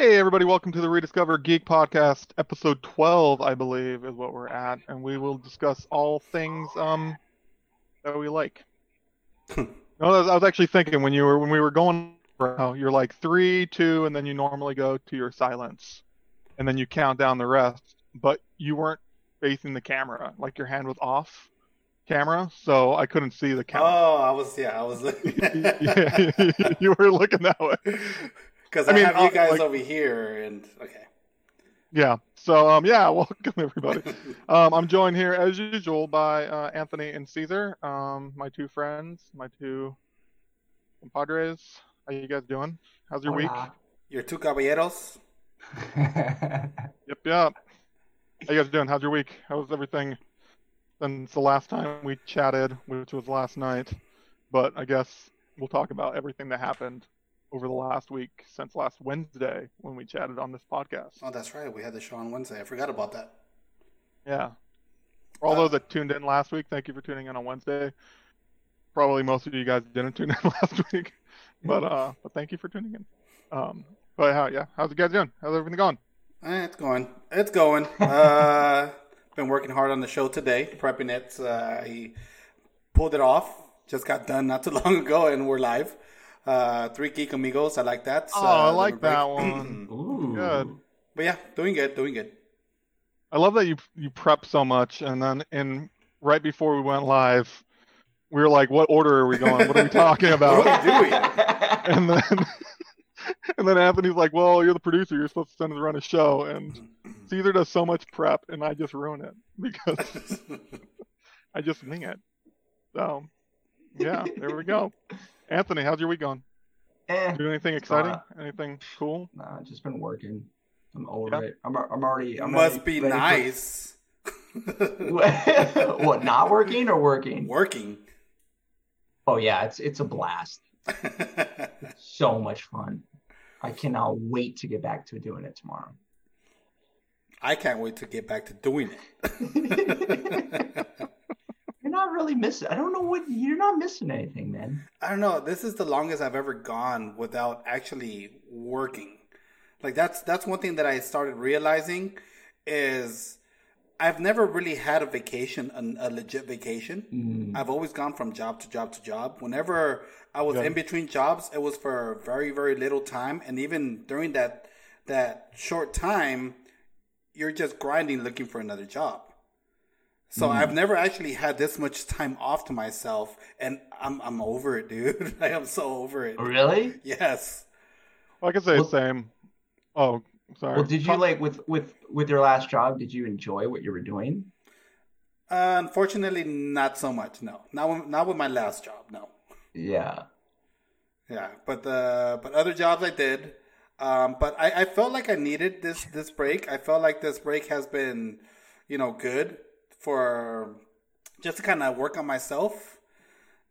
Hey, everybody, welcome to the Rediscover Geek Podcast, episode 12, I believe, is what we're at. And we will discuss all things um, that we like. no, I was, I was actually thinking when you were when we were going, you're like three, two, and then you normally go to your silence, and then you count down the rest. But you weren't facing the camera, like your hand was off camera, so I couldn't see the camera. Oh, I was yeah, I was looking. yeah, you were looking that way. Because I, I mean, have you guys like, over here, and okay. Yeah. So um, yeah, welcome everybody. um, I'm joined here as usual by uh, Anthony and Caesar, um, my two friends, my two compadres. How you guys doing? How's your Hola. week? Your two caballeros. yep, yep. How you guys doing? How's your week? How's everything since the last time we chatted, which was last night? But I guess we'll talk about everything that happened over the last week since last Wednesday when we chatted on this podcast. Oh, that's right. We had the show on Wednesday. I forgot about that. Yeah. For all uh, those that tuned in last week, thank you for tuning in on Wednesday. Probably most of you guys didn't tune in last week, but uh, but thank you for tuning in. Um, but how yeah, how's you guys doing? How's everything going? Eh, it's going. It's going. uh, been working hard on the show today, prepping it. Uh, he pulled it off. Just got done not too long ago, and we're live. Uh, Three Geek Amigos. I like that. Oh, uh, I like that one. Ooh. Good. But yeah, doing good, doing good. I love that you you prep so much, and then in right before we went live, we were like, "What order are we going? What are we talking about?" what are we doing? and then and then Anthony's like, "Well, you're the producer. You're supposed to send us run a show." And Caesar does so much prep, and I just ruin it because I just wing it. So, yeah, there we go. Anthony, how's your week going? Eh, Do anything exciting? Uh, anything cool? Nah, just been working. I'm over yeah. it. I'm, I'm already. I'm Must be nice. For... what? Not working or working? Working. Oh yeah, it's it's a blast. so much fun. I cannot wait to get back to doing it tomorrow. I can't wait to get back to doing it you're not really missing. I don't know what you're not missing anything, man. I don't know. This is the longest I've ever gone without actually working. Like that's that's one thing that I started realizing is I've never really had a vacation, a, a legit vacation. Mm. I've always gone from job to job to job. Whenever I was yeah. in between jobs, it was for very very little time, and even during that that short time, you're just grinding looking for another job. So mm. I've never actually had this much time off to myself, and I'm I'm over it, dude. I am so over it. Really? Yes. Well, I can say well, the same. Oh, sorry. Well, did you like with with with your last job? Did you enjoy what you were doing? Uh, unfortunately, not so much. No, not not with my last job. No. Yeah. Yeah, but the but other jobs I did. Um, but I, I felt like I needed this this break. I felt like this break has been, you know, good for just to kind of work on myself.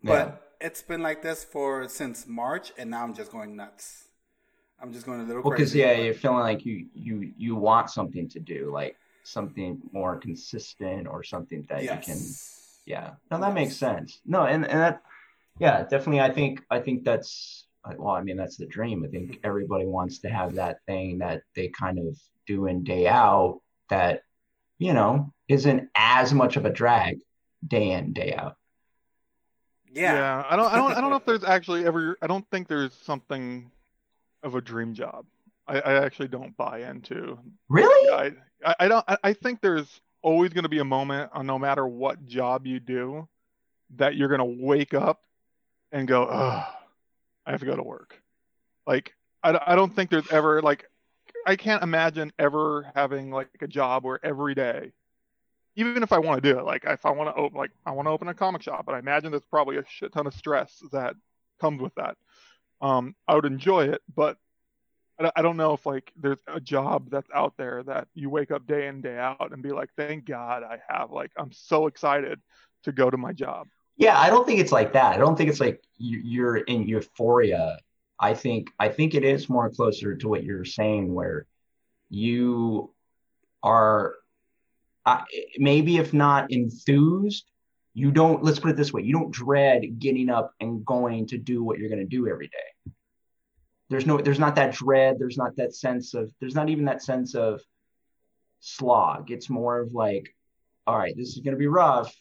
But yeah. it's been like this for since March, and now I'm just going nuts. I'm just going a little crazy. well, because yeah, you're feeling like you you you want something to do, like something more consistent or something that yes. you can. Yeah, no, that yes. makes sense. No, and and that, yeah, definitely. I think I think that's well, I mean, that's the dream. I think everybody wants to have that thing that they kind of do in day out that you know, isn't as much of a drag day in, day out. Yeah. Yeah. I don't I don't I don't know if there's actually ever I don't think there's something of a dream job. I, I actually don't buy into. Really? I I, I don't I, I think there's always gonna be a moment on no matter what job you do that you're gonna wake up and go, oh, I have to go to work. Like I, I don't think there's ever like I can't imagine ever having like a job where every day, even if I want to do it, like if I want to open, like I want to open a comic shop, but I imagine there's probably a shit ton of stress that comes with that. Um, I would enjoy it, but I don't know if like there's a job that's out there that you wake up day in day out and be like, thank God I have like I'm so excited to go to my job. Yeah, I don't think it's like that. I don't think it's like you're in euphoria I think I think it is more closer to what you're saying, where you are uh, maybe if not enthused, you don't. Let's put it this way: you don't dread getting up and going to do what you're going to do every day. there's no there's not that dread there's not that sense of there's not even that sense of slog it's more of like all right this is going to be rough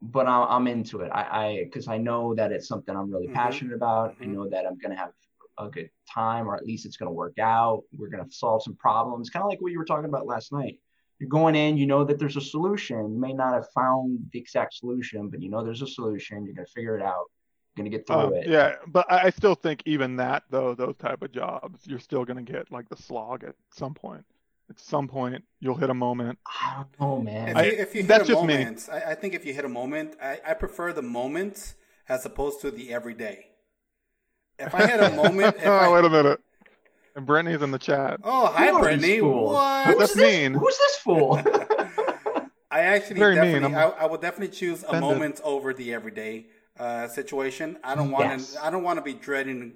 but I'm, I'm into it i because I, I, know that it's something i'm really mm-hmm. passionate about mm-hmm. i know that i'm going to have a good time or at least it's going to work out we're going to solve some problems kind of like what you were talking about last night you're going in you know that there's a solution you may not have found the exact solution but you know there's a solution you're going to figure it out going to get through uh, it. Yeah, but I still think even that though, those type of jobs, you're still going to get like the slog at some point. At some point, you'll hit a moment. I don't know, man. If you, if you hit a moment, I, I, think if you hit a moment, I, I prefer the moment as opposed to the everyday. If I had a moment, oh, I... wait a minute. And Brittany's in the chat. Oh, hi, Brittany. What? That's mean. Who's this fool? I actually Very definitely, I, I would definitely choose a moment over the everyday uh, situation. I don't want yes. to. I don't want to be dreading.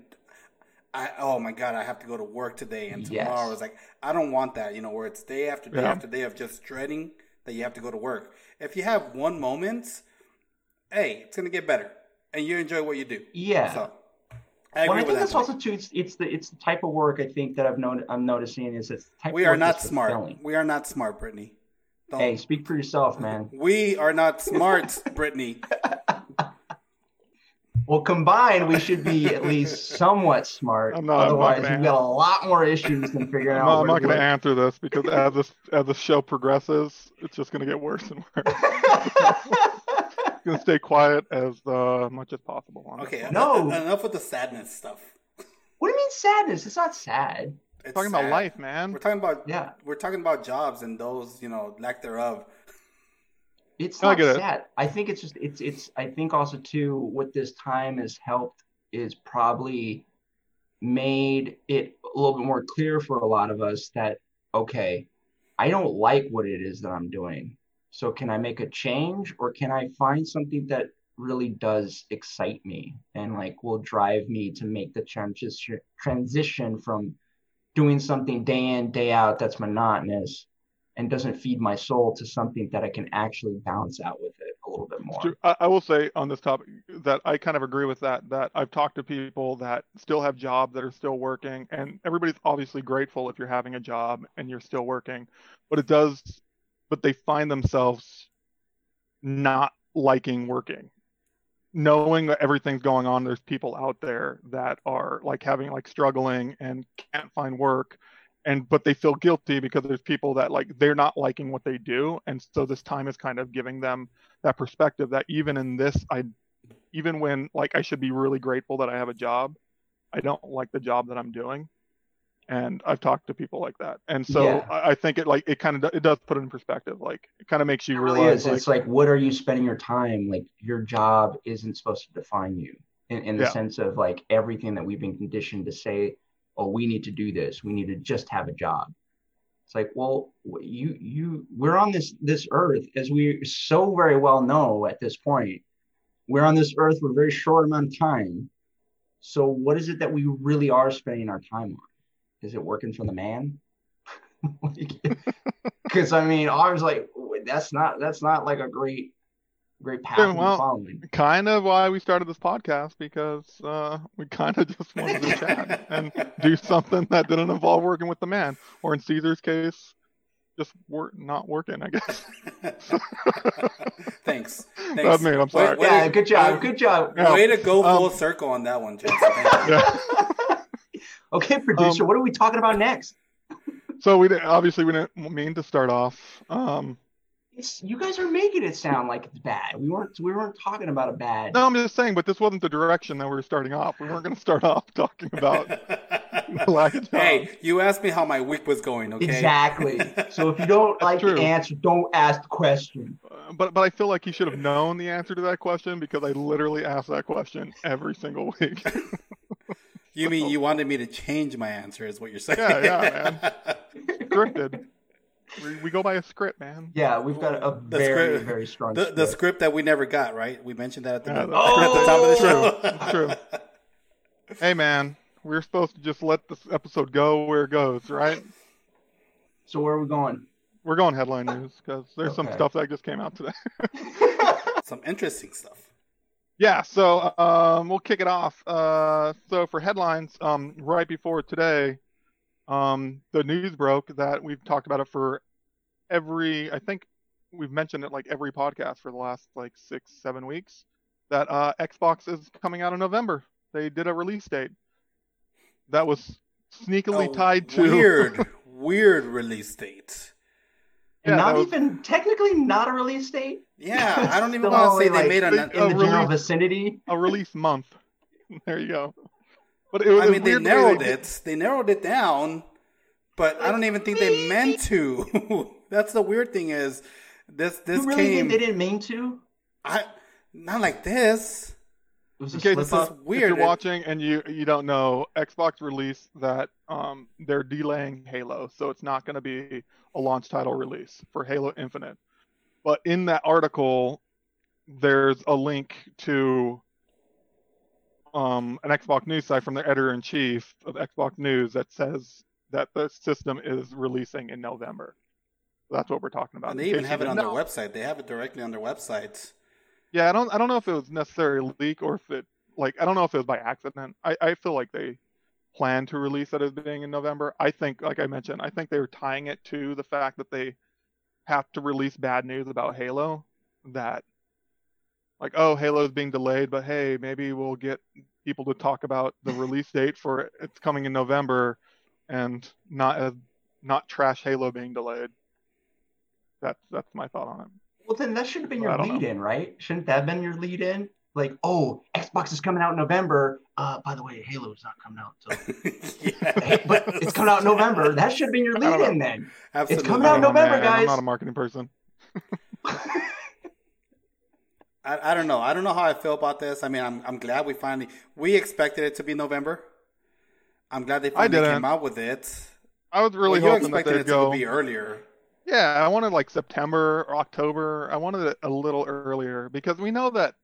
I oh my god, I have to go to work today and tomorrow. Yes. It's like I don't want that. You know, where it's day after day yeah. after day of just dreading that you have to go to work. If you have one moment, hey, it's gonna get better, and you enjoy what you do. Yeah. So, I well, I think that's also too. It's, it's, the it's the type of work I think that I've known I'm noticing is it's type. We are not smart. We are not smart, Brittany. Don't. Hey, speak for yourself, man. we are not smart, Brittany. Well, combined, we should be at least somewhat smart. I'm not, Otherwise, we've got a lot more issues than figuring out. No, I'm not going to answer this because as this as the show progresses, it's just going to get worse and worse. going to stay quiet as uh, much as possible. Okay, no, enough with the sadness stuff. What do you mean sadness? It's not sad. It's talking sad. about life, man. We're talking about yeah. We're talking about jobs and those, you know, lack thereof. It's not I sad. It. I think it's just it's it's I think also too what this time has helped is probably made it a little bit more clear for a lot of us that okay, I don't like what it is that I'm doing. So can I make a change or can I find something that really does excite me and like will drive me to make the transition transition from doing something day in day out that's monotonous and doesn't feed my soul to something that I can actually balance out with it a little bit more. I, I will say on this topic that I kind of agree with that. That I've talked to people that still have jobs that are still working, and everybody's obviously grateful if you're having a job and you're still working, but it does, but they find themselves not liking working. Knowing that everything's going on there's people out there that are like having like struggling and can't find work and but they feel guilty because there's people that like they're not liking what they do and so this time is kind of giving them that perspective that even in this i even when like i should be really grateful that i have a job i don't like the job that i'm doing and i've talked to people like that. And so yeah. I, I, think it like it kind of it does put it in perspective like it kind of makes you it really realize like, it's like what are you spending your time? Like your job isn't supposed to define you in, in the yeah. sense of like everything that we've been conditioned to say oh we need to do this. We need to just have a job. It's like well you you we're on this this earth as we so very well know at this point we're on this earth for a very short amount of time. So what is it that we really are spending our time on is it working for the man because i mean i was like that's not that's not like a great great path yeah, well, following. Kind of why we started this podcast because uh, we kind of just wanted to chat and do something that didn't involve working with the man, or in Caesar's case, just work not working. I guess. Thanks. Thanks. That's me. I'm sorry. Wait, yeah, good job. Good job. Yeah. Way to go full um, circle on that one, Jason. Yeah. Okay, producer. Um, what are we talking about next? So we obviously we didn't mean to start off. Um, it's you guys are making it sound like it's bad. We weren't we weren't talking about a bad. No, I'm just saying, but this wasn't the direction that we were starting off. We weren't going to start off talking about Hey, you asked me how my week was going, okay? Exactly. So if you don't like true. the answer, don't ask the question. Uh, but but I feel like you should have known the answer to that question because I literally ask that question every single week. you mean you wanted me to change my answer? Is what you're saying? Yeah, yeah, man. Scripted. We, we go by a script, man. Yeah, we've got a the very script, very strong. The, script. the script that we never got, right? We mentioned that at the, yeah, oh, at the top of the show. True, true. Hey, man, we're supposed to just let this episode go where it goes, right? So where are we going? We're going headline news because there's okay. some stuff that just came out today. some interesting stuff. Yeah, so um, we'll kick it off. Uh, so for headlines, um, right before today, um, the news broke that we've talked about it for every. I think we've mentioned it like every podcast for the last like six, seven weeks. That uh, Xbox is coming out in November. They did a release date that was sneakily A tied to weird, weird release date. Yeah, not was- even technically not a release date. Yeah, I don't even want to say they like, made an. they- in A the general vicinity. a release month. There you go. But it was I mean, they weird the way narrowed did- it. They narrowed it down, but I don't even think they meant to. That's the weird thing is this. This You really came. think they didn't mean to? I not like this. It was Okay, slip this is weird. If you're watching and you you don't know, Xbox released that um, they're delaying Halo, so it's not going to be a launch title release for Halo Infinite. But in that article, there's a link to um, an Xbox news site from the editor in chief of Xbox News that says that the system is releasing in November. That's what we're talking about. And in they even have it on didn't their website. They have it directly on their website. Yeah, I don't I don't know if it was necessarily a leak or if it like I don't know if it was by accident. I, I feel like they planned to release it as being in November. I think like I mentioned, I think they were tying it to the fact that they have to release bad news about Halo that like oh Halo's being delayed, but hey, maybe we'll get people to talk about the release date for it. it's coming in November and not as not trash Halo being delayed. That's that's my thought on it. Well, then that should have been your don't know. lead in, right? Shouldn't that have been your lead in? Like, oh, Xbox is coming out in November. Uh, by the way, Halo's not coming out until yeah. but it's coming out in November. That should have been your lead in then. Absolutely. coming I out don't know, November, man. I'm not a marketing person. I, I don't know. I don't know how I feel about this. I mean, I'm I'm glad we finally we expected it to be November. I'm glad they finally came out with it. I was really well, hoping that expected they'd it go. to be earlier. Yeah, I wanted like September or October. I wanted it a little earlier because we know that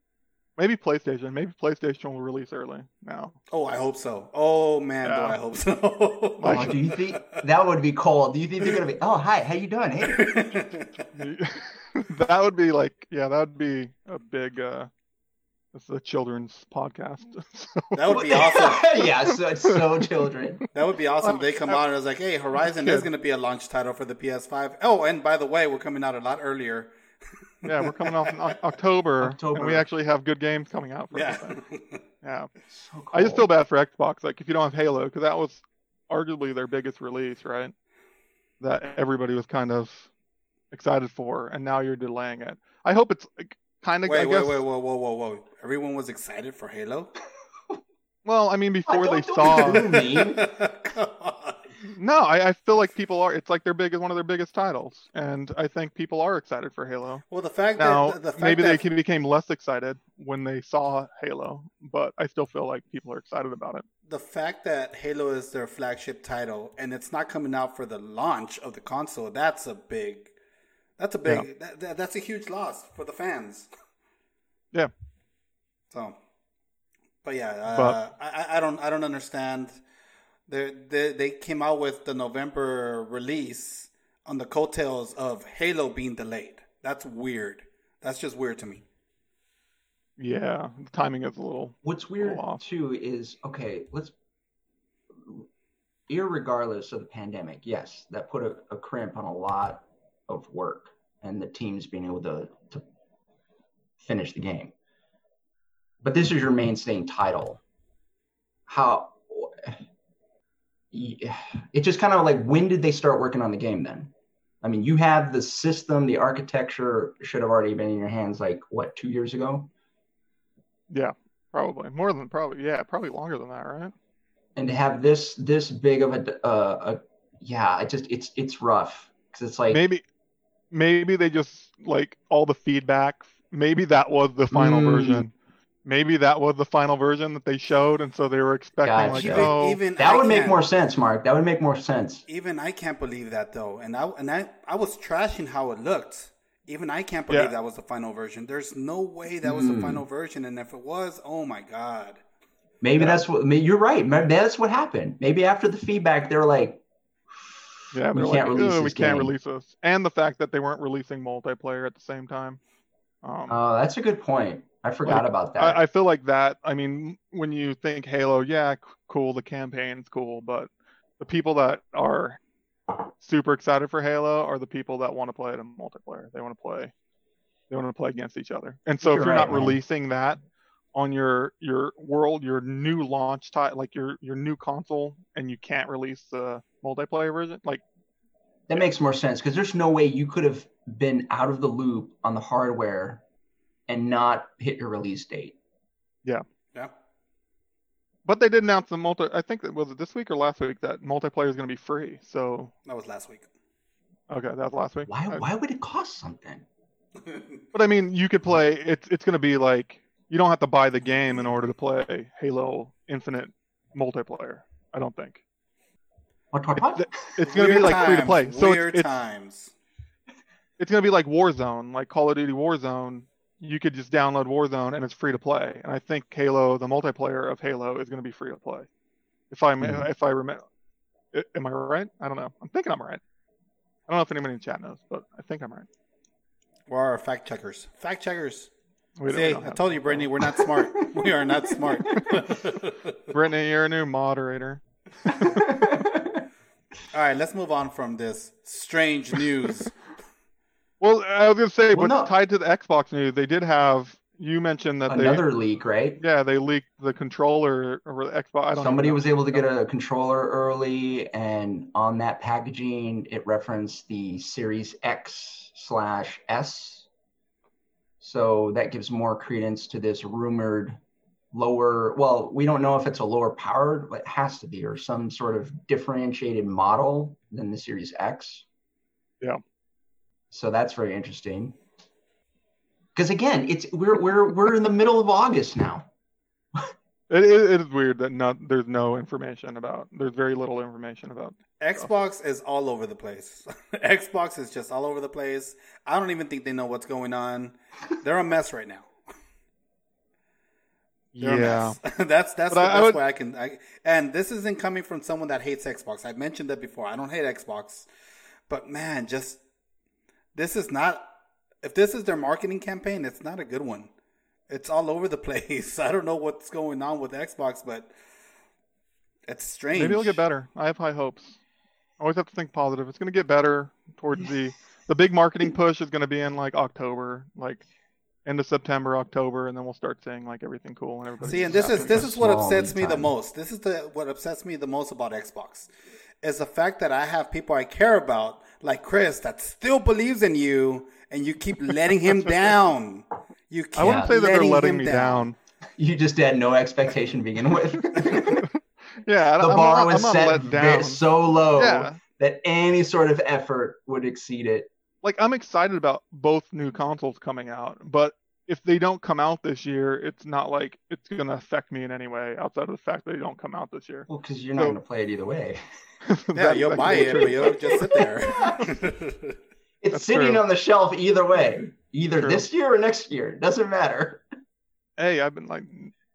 maybe PlayStation, maybe PlayStation will release early now. Oh, I hope so. Oh man, do Yeah. I hope so. Oh, do you think that would be cool? Do you think they're gonna be? Oh, hi, how you doing? Hey, that would be like, yeah, that would be a big. uh This is a children's podcast. So, that would be awesome. yeah, so it's so children. That would be awesome. They come out and it's like, hey, Horizon is going to be a launch title for the PS5. Oh, and by the way, we're coming out a lot earlier. Yeah, we're coming off in Oc- October, October. and we actually have good games coming out. For Yeah. yeah. So cool. I just feel bad for Xbox. Like if you don't have Halo, because that was arguably their biggest release, right? That everybody was kind of excited for, and now you're delaying it. I hope it's kind of. wait, I wait, guess, wait, whoa, whoa, whoa, whoa. Everyone was excited for Halo? Well, I mean, before don't- they don't saw. do me. Come on. No, I, I feel like people are. It's like their biggest, one of their biggest titles, and I think people are excited for Halo. Well, the fact Now, that the fact maybe that, they became less excited when they saw Halo, but I still feel like people are excited about it. the fact that Halo is their flagship title and it's not coming out for the launch of the console, that's a big, that's a big, that, that, that's a huge loss for the fans. Yeah. So, but yeah, uh, But- I- I don't, I don't understand. They, they they came out with the November release on the coattails of Halo being delayed. That's weird. That's just weird to me. Yeah, the timing is a little. What's weird Go off. too is okay. Let's, irregardless of the pandemic, yes, that put a, a crimp on a lot of work and the teams being able to to finish the game. But this is your mainstay title. How? It just kind of like when did they start working on the game then? I mean, you have the system, the architecture should have already been in your hands like what two years ago. Yeah, probably more than probably. Yeah, probably longer than that, right? and to have this this big of a uh, a yeah it just it's it's rough because it's like maybe maybe they just like all the feedback maybe that was the final Mm. version maybe that was the final version that they showed and so they were expecting like Gotcha. oh even that I would make more sense mark that would make more sense Even I can't believe that though, and I and I I was trashing how it looked. Even I can't believe Yeah. that was the final version. There's no way that was the Hmm. final version, and if it was, oh my god. maybe Yeah. that's what maybe you're right maybe that's what happened maybe after the feedback they're like yeah we can't like, release "Ugh, we this can't game." release this and the fact that they weren't releasing multiplayer at the same time um, oh that's a good point I forgot Like, about that. I, I feel like that. I mean, when you think Halo, yeah, cool, the campaign's cool, but the people that are super excited for Halo are the people that want to play it in multiplayer. They want to play, they want to play against each other. And so You're if you're right, not man. releasing that on your your world, your new launch type, like your your new console, and you can't release the multiplayer version, like that makes more sense because there's no way you could have been out of the loop on the hardware and not hit your release date. Yeah. Yeah. But they did announce the multi. I think that was it this week or last week that multiplayer is going to be free. So That was last week. okay, that was last week. Why? Uh, Why would it cost something? But I mean, you could play. It's it's going to be like you don't have to buy the game in order to play Halo Infinite multiplayer. I don't think What? What? what? it's going to be Weird like free to play. So weird it's, it's times. it's going to be like Warzone, like Call of Duty Warzone. You could just download Warzone and it's free to play. And I think Halo, the multiplayer of Halo, is going to be free to play. If I am Mhm. if I remember, am I right? I don't know. I'm thinking I'm right. I don't know if anybody in chat knows, but I think I'm right. We're our fact checkers. Fact checkers. We See, I told you, Brittany, we're not smart. we are not smart. Brittany, you're a new moderator. All right, let's move on from this strange news. Well, I was gonna say, Well, but no. tied to the Xbox news, they did have. You mentioned that Another leak, right? yeah, they leaked the controller or the Xbox. I don't Somebody was able to get a controller early, and on that packaging, it referenced the Series X slash S. So that gives more credence to this rumored lower. Well, we don't know if it's a lower powered, but it has to be, or some sort of differentiated model than the Series X. Yeah. So that's very interesting. Because again, it's we're we're we're in the middle of August now. It, it, it is weird that not there's no information about. There's very little information about. Xbox is all over the place. Xbox is just all over the place. I don't even think they know what's going on. They're a mess right now. They're Yeah, that's that's But I- I that's would- why I can. I, and this isn't coming from someone that hates Xbox. I've mentioned that before. I don't hate Xbox, but man, just this is not. If this is their marketing campaign, it's not a good one. It's all over the place. I don't know what's going on with Xbox, but it's strange. maybe it'll get better. I have high hopes. Always have to think positive. It's gonna get better towards the the big marketing push is gonna be in like October, like end of September, October, and then we'll start seeing like everything cool and everybody. See, and this is this is what upsets lead me the most. This is the what upsets me the most about Xbox is the fact that I have people I care about, like Chris, that still believes in you, and you keep letting him down. You keep I wouldn't say that they're letting me down. You just had no expectation to begin with. Yeah, the I'm bar not, was set let down. so low Yeah, that any sort of effort would exceed it. like I'm excited about both new consoles coming out, but if they don't come out this year, it's not like it's gonna affect me in any way outside of the fact that they don't come out this year. Well, because you're not So- going to play it either way. Yeah, you'll buy it, true. but you'll just sit there. It's That's sitting true. on the shelf either way, either True. this year or next year. Doesn't matter. Hey, I've been like,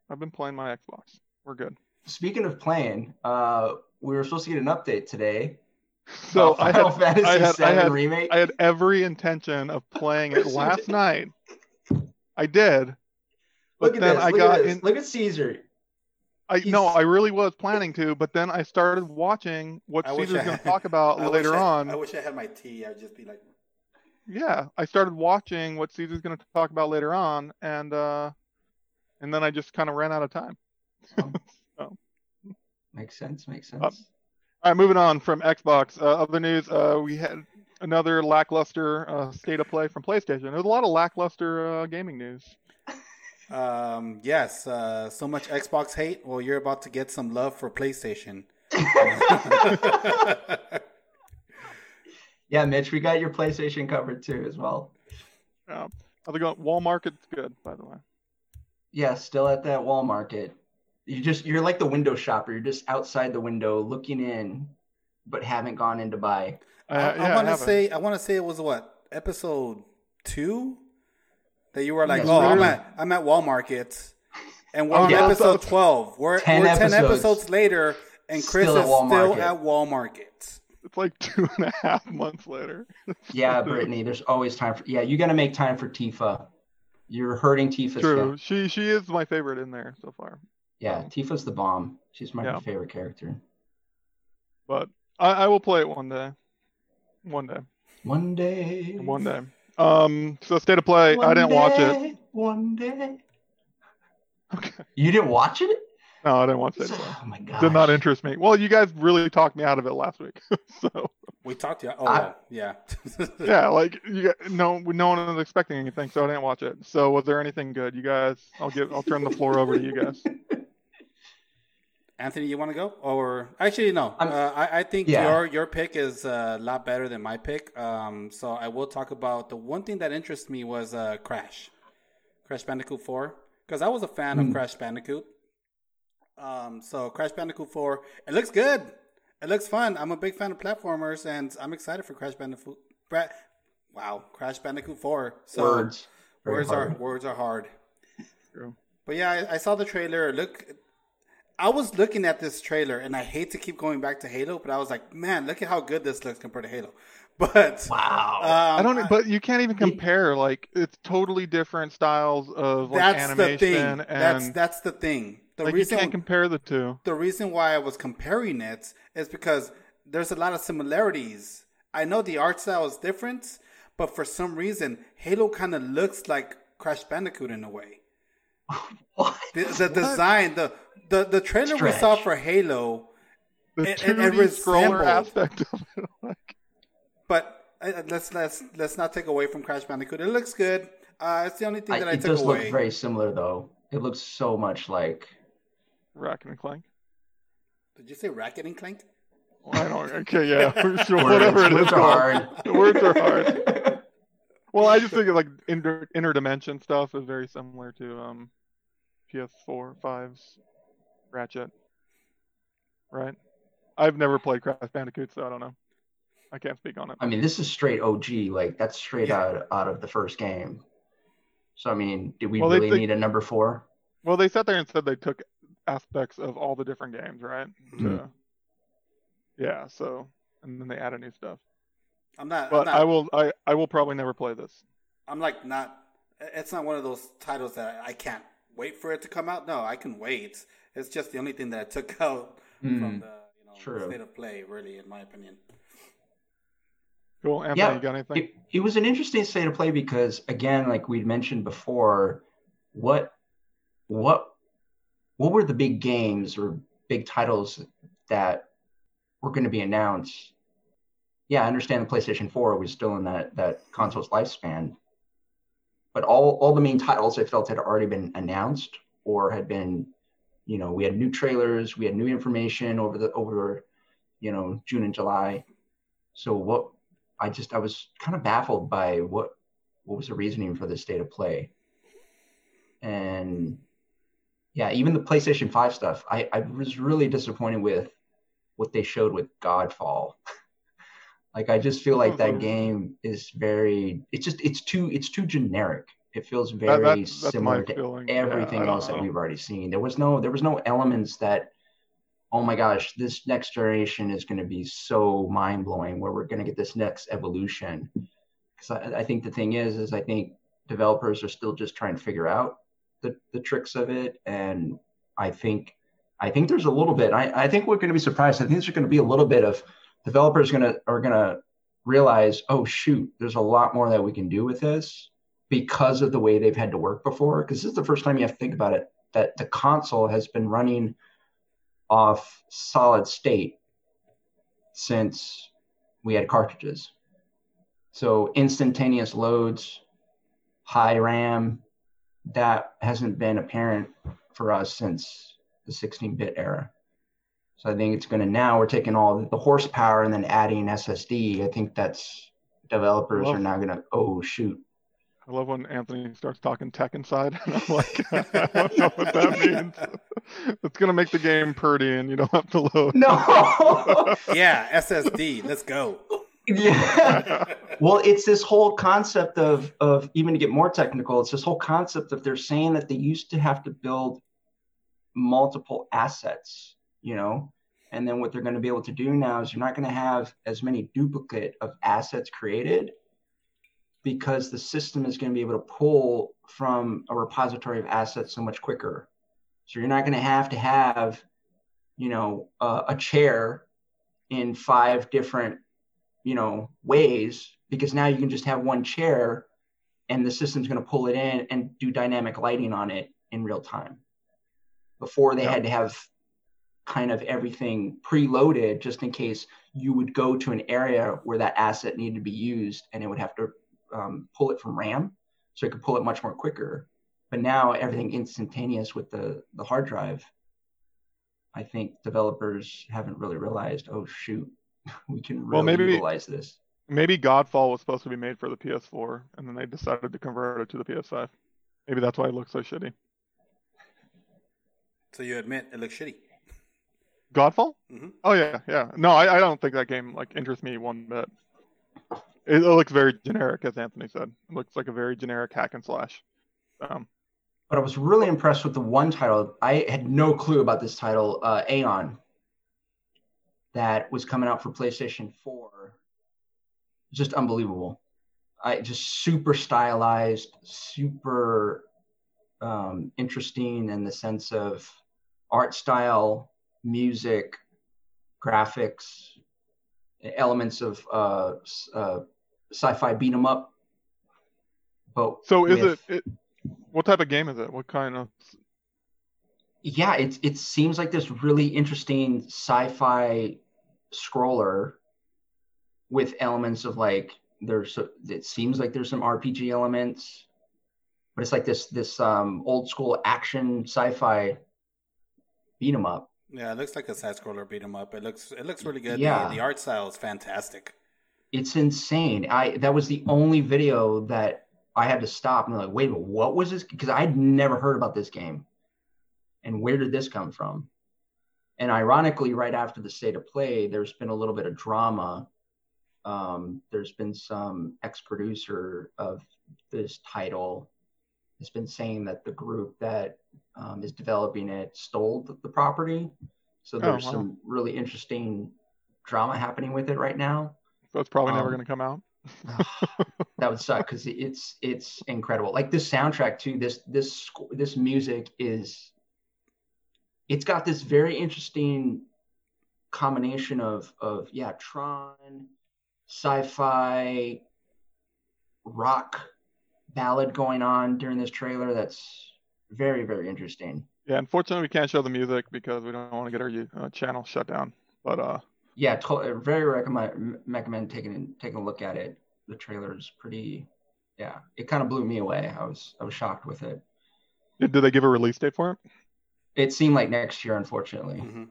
I've been playing my Xbox. We're good. Speaking of playing, uh, we were supposed to get an update today. So about I had, Fantasy I had, VII I had, remake. I had every intention of playing it last night. I did, Look but at then this. I look got at this. in. Look at Caesar. I He's- no, I really was planning to, but then I started watching what I Caesar's going to talk about I later I, on. I wish I had my tea. I'd just be like, yeah, I started watching what Caesar's going to talk about later on, and uh, and then I just kind of ran out of time. so Makes sense. Makes sense. Uh, All right, moving on from Xbox. Uh, other news, uh, we had another lackluster uh, state of play from PlayStation. There's a lot of lackluster uh, gaming news. um, yes, uh, so much Xbox hate. Well, you're about to get some love for PlayStation. yeah, Mitch, we got your PlayStation covered too as well. Uh, how's it going? Walmart's good, by the way. Yeah, still at that Walmart. You just you're like the window shopper. You're just outside the window looking in, but haven't gone in to buy. I, Uh, I yeah, want to say, I want to say it was what episode two that you were like, Yes, oh, I'm at I'm at Walmart, and we're Oh, on yeah. episode twelve. We're 10 we're ten episodes. episodes later, and Chris Still is at still at Walmart. It's like two and a half months later. Yeah, Brittany, there's always time for. Yeah, you got to make time for Tifa. you're hurting Tifa. True. She she is my favorite in there so far. Yeah, Tifa's the bomb. She's my yeah. favorite character. But I, I will play it one day. One day. One day. One day. Um. So state of play. One I didn't day, watch it. One day. Okay. You didn't watch it? No, I didn't watch it. Oh my god. Did not interest me. Well, you guys really talked me out of it last week. so we talked to you. Oh I, yeah. yeah, like you got, no no one was expecting anything, so I didn't watch it. So was there anything good? You guys I'll give I'll turn the floor over to you guys. Anthony, you want to go? Or actually, no. Uh, I, I think yeah. your your pick is a lot better than my pick. Um, so I will talk about the one thing that interests me was uh, Crash, Crash Bandicoot Four, because I was a fan mm. of hmm. Crash Bandicoot. Um, so Crash Bandicoot 4, it looks good. It looks fun. I'm a big fan of platformers, and I'm excited for Crash Bandicoot. Bra- wow, Crash Bandicoot 4. So words, words hard. are words are hard. True. But yeah, I, I saw the trailer. Look, I was looking at this trailer, and I hate to keep going back to Halo, but I was like, man, look at how good this looks compared to Halo. But wow, um, I don't. But you can't even compare. Like it's totally different styles of like that's animation. The thing. And that's that's the thing the like reason you can't compare the two. The reason why I was comparing it is because there's a lot of similarities. I know the art style is different, but for some reason, Halo kind of looks like Crash Bandicoot in a way. what? The, the design, the the the trailer Stretch. we saw for Halo, the it, 2D it, scroller aspect of it. Like. But uh, let's let's let's not take away from Crash Bandicoot. It looks good. Uh, it's the only thing that I, I took away. It does look very similar, though. It looks so much like Racket and Clank. Did you say Racket and Clank? Well, I don't. Okay, yeah, sure, whatever it is. Words are hard. The words are hard. well, I just think of like inter interdimension stuff is very similar to um, PS4, 5's Ratchet. Right. I've never played Crash Bandicoot, so I don't know. I can't speak on it. I mean, this is straight OG. Like that's straight yeah. out out of the first game. So I mean, do we well, really they, need a number four? Well, they sat there and said they took aspects of all the different games, right? Mm-hmm. To, yeah. So and then they added new stuff. I'm not. But I'm not, I will. I I will probably never play this. I'm like not. It's not one of those titles that I can't wait for it to come out. No, I can wait. It's just the only thing that I took out mm, from the you know True. state of play, really, in my opinion. Cool. Anthony, yeah, you got anything? It, it was an interesting state of play because, again, like we'd mentioned before, what what what were the big games or big titles that were going to be announced? Yeah, I understand the PlayStation 4 was still in that that console's lifespan, but all all the main titles I felt had already been announced or had been, you know, we had new trailers, we had new information over the over, you know, June and July. So what I just I was kind of baffled by what what was the reasoning for this state of play. And yeah, even the PlayStation 5 stuff, I, I was really disappointed with what they showed with Godfall. like I just feel like that mm-hmm. game is very it's just it's too it's too generic. It feels very that, that's similar to feeling. everything yeah, else that we've already seen. There was no there was no elements that oh my gosh, this next generation is going to be so mind blowing where we're going to get this next evolution. Because I, I, think the thing is, is I think developers are still just trying to figure out the, the tricks of it. And I think, I think there's a little bit, I, I think we're going to be surprised. I think there's going to be a little bit of developers to, are to realize, oh shoot, there's a lot more that we can do with this because of the way they've had to work before. Because this is the first time you have to think about it, that the console has been running off solid state since we had cartridges. So instantaneous loads, high RAM, that hasn't been apparent for us since the 16-bit era. So I think it's going to now we're taking all the horsepower and then adding SSD. I think that's developers are now going to oh shoot I love when Anthony starts talking tech inside, and I'm like, I don't know what that means. it's gonna make the game pretty, and you don't have to load. No. yeah, SSD. Let's go. Yeah. well, it's this whole concept of of even to get more technical. It's this whole concept of they're saying that they used to have to build multiple assets, you know, and then what they're going to be able to do now is you're not going to have as many duplicate of assets created because the system is going to be able to pull from a repository of assets so much quicker. So you're not going to have to have, you know, uh, a chair in five different, you know, ways because now you can just have one chair and the system's going to pull it in and do dynamic lighting on it in real time. Before they had to have kind of everything preloaded just in case you would go to an area where that asset needed to be used and it would have to um, pull it from RAM so it could pull it much more quicker. But now everything instantaneous with the, the hard drive. I think developers haven't really realized, oh shoot, we can really well, maybe, utilize this. Maybe Godfall was supposed to be made for the PS4 and then they decided to convert it to the PS5. Maybe that's why it looks so shitty. So you admit it looks shitty? Godfall? Mm-hmm. Oh yeah, yeah. No, I, I don't think that game like interests me one bit. It, it, looks very generic, as Anthony said. It looks like a very generic hack and slash. Um, but I was really impressed with the one title. I had no clue about this title, uh, Aeon, that was coming out for PlayStation 4. Just unbelievable. I just super stylized, super um, interesting in the sense of art style, music, graphics, elements of uh, uh, sci-fi beat 'em up. But so is with, it, it? What type of game is it? What kind of? Yeah, it it seems like this really interesting sci-fi scroller with elements of like there's it seems like there's some RPG elements, but it's like this this um, old school action sci-fi beat 'em up. Yeah, it looks like a side scroller beat 'em up. It looks it looks really good. Yeah. The, the, art style is fantastic. It's insane. I that was the only video that I had to stop and like, wait, what was this? Because I'd never heard about this game. And where did this come from? And ironically, right after the state of play, there's been a little bit of drama. Um, there's been some ex-producer of this title has been saying that the group that um, is developing it stole the, the property. So oh, there's oh, wow. some really interesting drama happening with it right now. So it's probably um, never going to come out. that would suck because it's it's incredible. Like this soundtrack too. This this this music is. It's got this very interesting combination of of yeah Tron, sci-fi, rock ballad going on during this trailer that's very very interesting. Yeah, unfortunately we can't show the music because we don't want to get our uh, channel shut down. But uh, yeah, to- very recommend recommend taking taking a look at it. The trailer is pretty. Yeah, it kind of blew me away. I was I was shocked with it. Did, did they give a release date for it? It seemed like next year, unfortunately. Mm-hmm.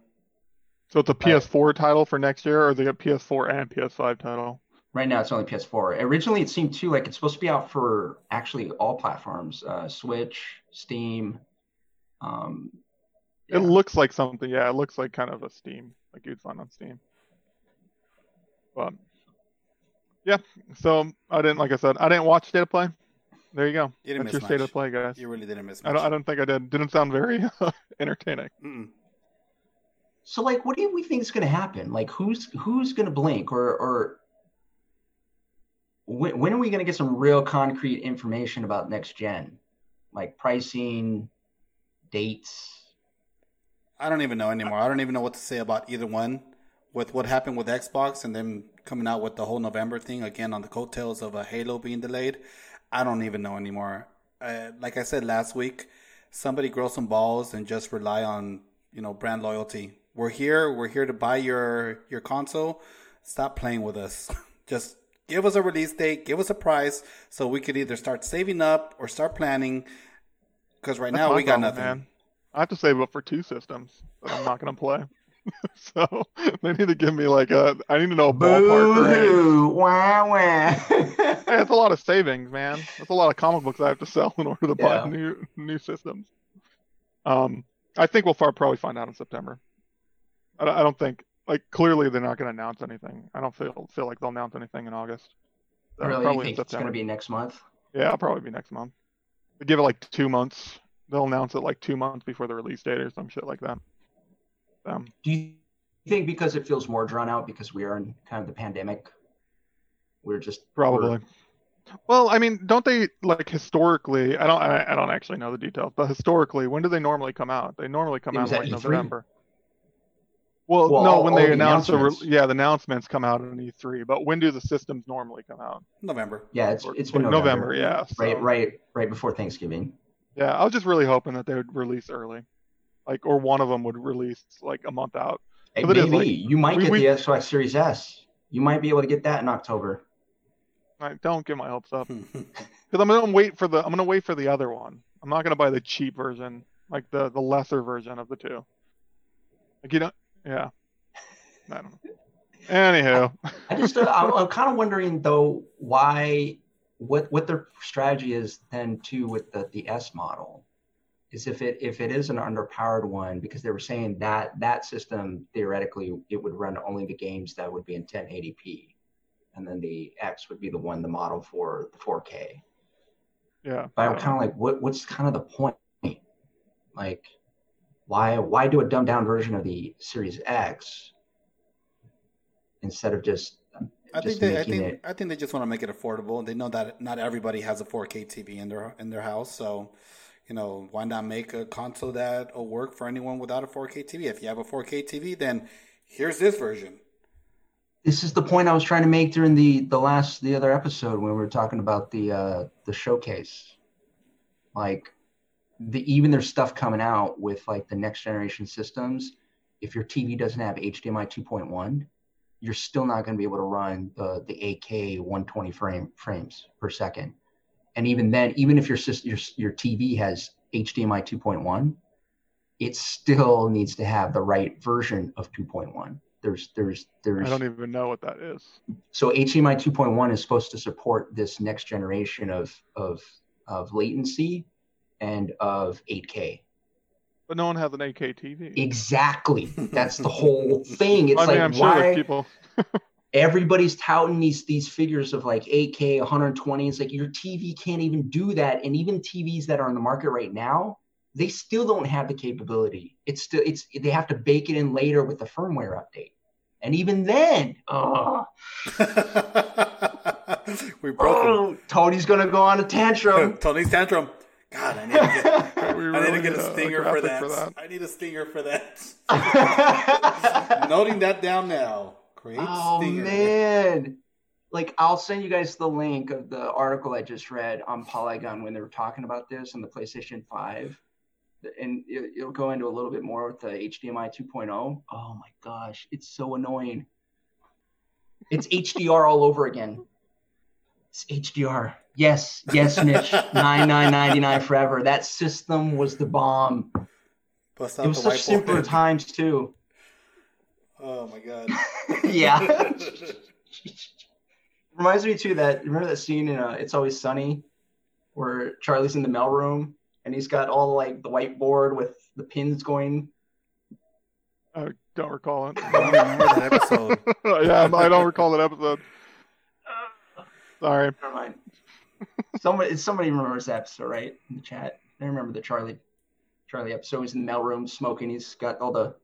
So it's a PS4 but, title for next year, or they got PS4 and PS5 title? Right now, it's only PS4. Originally, it seemed too like it's supposed to be out for actually all platforms: uh, Switch, Steam. Um, yeah. It looks like something. Yeah, it looks like kind of a Steam, like you'd find on Steam. But yeah, so I didn't, like I said, I didn't watch State of Play. There you go. You That's your much. State of Play, guys. You really didn't miss much. I don't, I don't think I did. Didn't sound very entertaining. Mm-mm. So, like, what do we think is going to happen? Like, who's who's going to blink, or or when, when are we going to get some real concrete information about next gen, like pricing, dates? I don't even know anymore. I don't even know what to say about either one. With what happened with Xbox and then coming out with the whole November thing again on the coattails of a Halo being delayed, I don't even know anymore. Uh, like I said last week, somebody grow some balls and just rely on you know brand loyalty. We're here. We're here to buy your your console. Stop playing with us. just give us a release date, give us a price, so we could either start saving up or start planning. Because right That's now we got problem, nothing. Man. I have to save up for two systems that I'm not going to play. so they need to give me like a. I need to know a ballpark range. Wah, wah. hey, that's a lot of savings, man. That's a lot of comic books I have to sell in order to yeah. buy new new systems. Um, I think we'll far, probably find out in September. I, I don't think like clearly they're not going to announce anything. I don't feel feel like they'll announce anything in August. So really, probably you think it's going to be next month? Yeah, it'll probably be next month. They give it like two months. They'll announce it like two months before the release date or some shit like that. Um, Do you think because it feels more drawn out because we are in kind of the pandemic, we're just probably. We're, Well, I mean, don't they like historically? I don't. I, I don't actually know the details, but historically, when do they normally come out? They normally come out in like E3? November. Well, Well, no, all- when all they the announce the re- yeah, the announcements come out in E3. But when do the systems normally come out? November. Yeah, it's Or- it's been like November. yeah. so- Right, right, right before Thanksgiving. Yeah, I was just really hoping that they would release early, like, or one of them would release like a month out. Hey, But it is maybe like- you might we- get we- the Xbox Series S. You might be able to get that in October. I don't get my hopes up because I'm gonna wait for the I'm gonna wait for the other one. I'm not gonna buy the cheap version, like the the lesser version of the two. Like you don't, yeah. I don't know. Anywho, I just uh, I'm, I'm kind of wondering though why what what their strategy is then too with the the S model is if it if it is an underpowered one because they were saying that that system theoretically it would run only the games that would be in 1080p and then the X would be the one the model for the 4K. yeah. But I'm kind of like, what what's kind of the point? Like, why why do a dumbed down version of the Series X instead of just I just think they, I think it? I think they just want to make it affordable. They know that not everybody has a 4K TV in their in their house, so you know why not make a console that will work for anyone without a 4K TV? If you have a 4K TV, then here's this version. This is the point I was trying to make during the the last the other episode when we were talking about the uh, the showcase. Like, the even there's stuff coming out with like the next generation systems. If your TV doesn't have HDMI 2.1, you're still not going to be able to run the the 8K 120 frame frames per second. And even then, even if your your your TV has HDMI 2.1, it still needs to have the right version of 2.1. There's there's there's I don't even know what that is. so HDMI 2.1 is supposed to support this next generation of of of latency and of 8K. But no one has an 8K TV. Exactly. That's the whole thing. It's I mean, like I'm why there's people. everybody's touting these these figures of like 8K, 120. It's like your TV can't even do that. And even TVs that are on the market right now, they still don't have the capability. It's still it's they have to bake it in later with the firmware update. And even then, oh, we broke oh Tony's gonna go on a tantrum. Tony's tantrum. God, I need to get, We I need to get a a- a stinger for, that. for that. I need a stinger for that. Noting that down now. Great oh stinger. man like i'll send you guys the link of the article i just read on polygon when they were talking about this on the playstation 5 and it, it'll go into a little bit more with the hdmi 2.0 oh my gosh it's so annoying it's hdr all over again it's hdr yes yes mitch 9999 forever that system was the bomb Bust it was the such simpler whiteboard. times too Oh my god. yeah Reminds me too that remember that scene in uh, It's Always Sunny, where Charlie's in the mailroom and he's got all like the whiteboard with the pins going. I don't recall it. I don't remember that episode. yeah, I don't recall that episode. Sorry. Never mind. Somebody somebody remembers that episode, right? In the chat. I remember the Charlie Charlie episode. He's in the mailroom smoking. He's got all the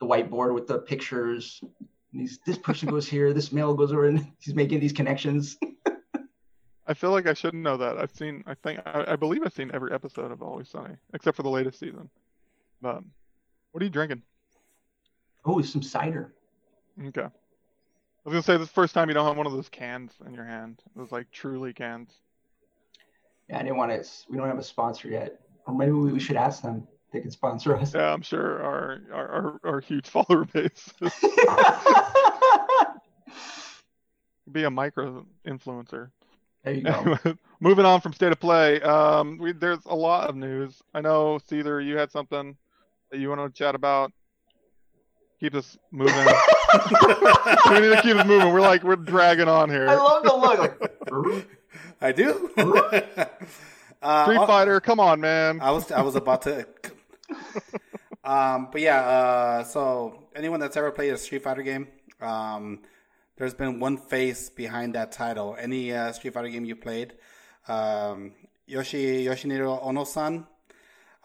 the whiteboard with the pictures. And he's this person goes here, this mail goes over, and he's making these connections. I feel like I shouldn't know that. I've seen. I think. I, I believe I've seen every episode of Always Sunny except for the latest season. But what are you drinking? Oh, some cider. Okay. I was gonna say this the first time you don't have one of those cans in your hand. Those like truly cans. Yeah, I didn't want to. We don't have a sponsor yet, or maybe we, should ask them. They can sponsor us. Yeah, I'm sure our our, our, our huge follower base be a micro influencer. there you go. Moving on from state of play, um, we, there's a lot of news. I know, Caesar, you had something that you want to chat about. Keep us moving. we need to keep us moving. We're like we're dragging on here. I love the look. Like, I do. uh, Street oh, Fighter, come on, man. I was I was about to. um, but yeah. Uh, so anyone that's ever played a Street Fighter game, um, there's been one face behind that title. Any uh, Street Fighter game you played, um, Yoshi Yoshinori Ono-san.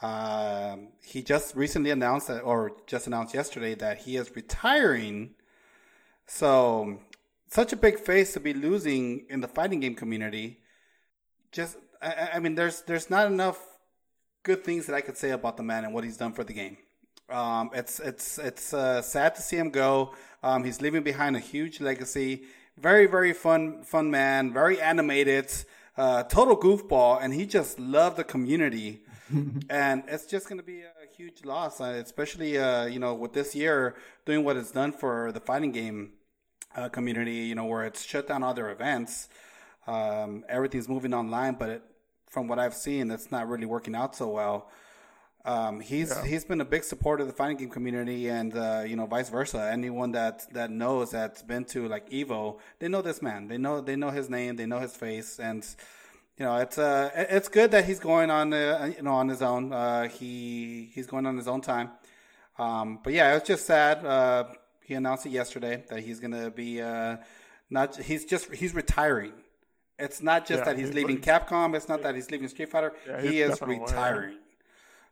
Um, he just recently announced that, or just announced yesterday that he is retiring. So such a big face to be losing in the fighting game community. Just, I, I mean, there's there's not enough good things that I could say about the man and what he's done for the game. Um, it's it's it's uh, sad to see him go. Um, he's leaving behind a huge legacy. Very very fun fun man. Very animated. Uh, total goofball, and he just loved the community. And it's just going to be a huge loss, uh, especially uh, you know with this year doing what it's done for the fighting game uh, community. You know where it's shut down other events. Um, everything's moving online, but it, from what I've seen, it's not really working out so well. Um, he's yeah. he's been a big supporter of the fighting game community, and uh, you know, vice versa. Anyone that that knows that's been to like Evo, they know this man. They know they know his name. They know his face, and you know, it's uh, it's good that he's going on uh, you know on his own. Uh, he he's going on his own time. Um, but yeah, it's just sad. Uh, he announced it yesterday that he's gonna be uh, not. He's just he's retiring. It's not just yeah, that he's, he's leaving Capcom. It's not that he's leaving Street Fighter. Yeah, he is retiring.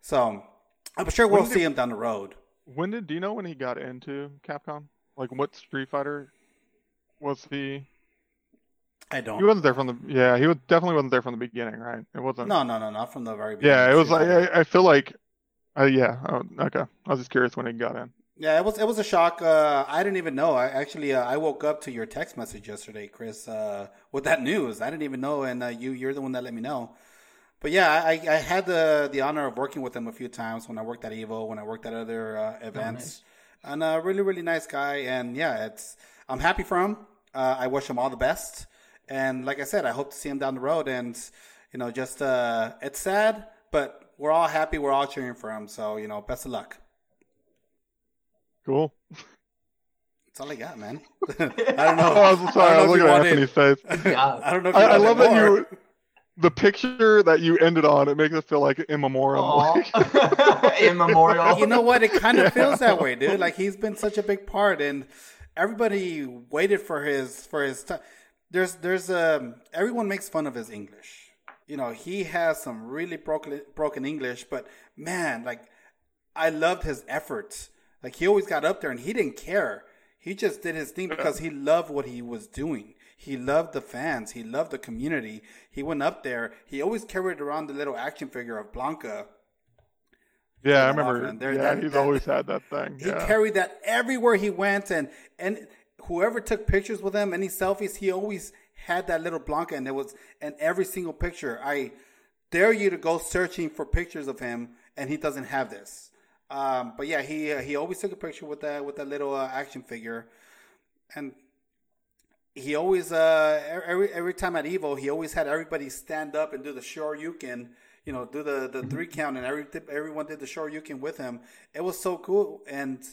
So I'm sure we'll see him down the road. When did do you know when he got into Capcom? Like what Street Fighter was he? I don't. He wasn't there from the. Yeah, he was definitely wasn't there from the beginning, right? It wasn't. No, no, no, not from the very beginning. Yeah, it was like I, I, feel like. Uh, yeah. Oh, okay. I was just curious when he got in. Yeah, it was it was a shock. Uh, I didn't even know. I actually uh, I woke up to your text message yesterday, Chris, uh, with that news. I didn't even know, and uh, you you're the one that let me know but yeah, I, I had the the honor of working with him a few times when I worked at Evo, when I worked at other uh, events, oh, nice. and a really really nice guy. And yeah, it's I'm happy for him. Uh, I wish him all the best. And like I said, I hope to see him down the road. And you know, just uh, it's sad, but we're all happy. We're all cheering for him. So you know, best of luck. Cool. That's all I got, man. I don't know. Oh, I was sorry. I, I was looking at Anthony's face. I don't know. I, I love that you the picture that you ended on, it makes it feel like immemorial. immemorial. You know what? It kind of yeah. feels that way, dude. Like he's been such a big part, and everybody waited for his for his time. There's there's um everyone makes fun of his English. You know, he has some really broken broken English, but man, like I loved his efforts. Like he always got up there and he didn't care. He just did his thing because he loved what he was doing. He loved the fans. He loved the community. He went up there. He always carried around the little action figure of Blanka. Yeah, I remember. There, yeah, that, he's that, always had that thing. He yeah. carried that everywhere he went, and and whoever took pictures with him, any selfies, he always had that little Blanka, and it was in every single picture. I dare you to go searching for pictures of him, and he doesn't have this. Um, but yeah, he uh, he always took a picture with that with that little uh, action figure, and he always uh every every time at Evo he always had everybody stand up and do the Shoryuken, you know, do the the mm-hmm. three count and every everyone did the Shoryuken with him. It was so cool and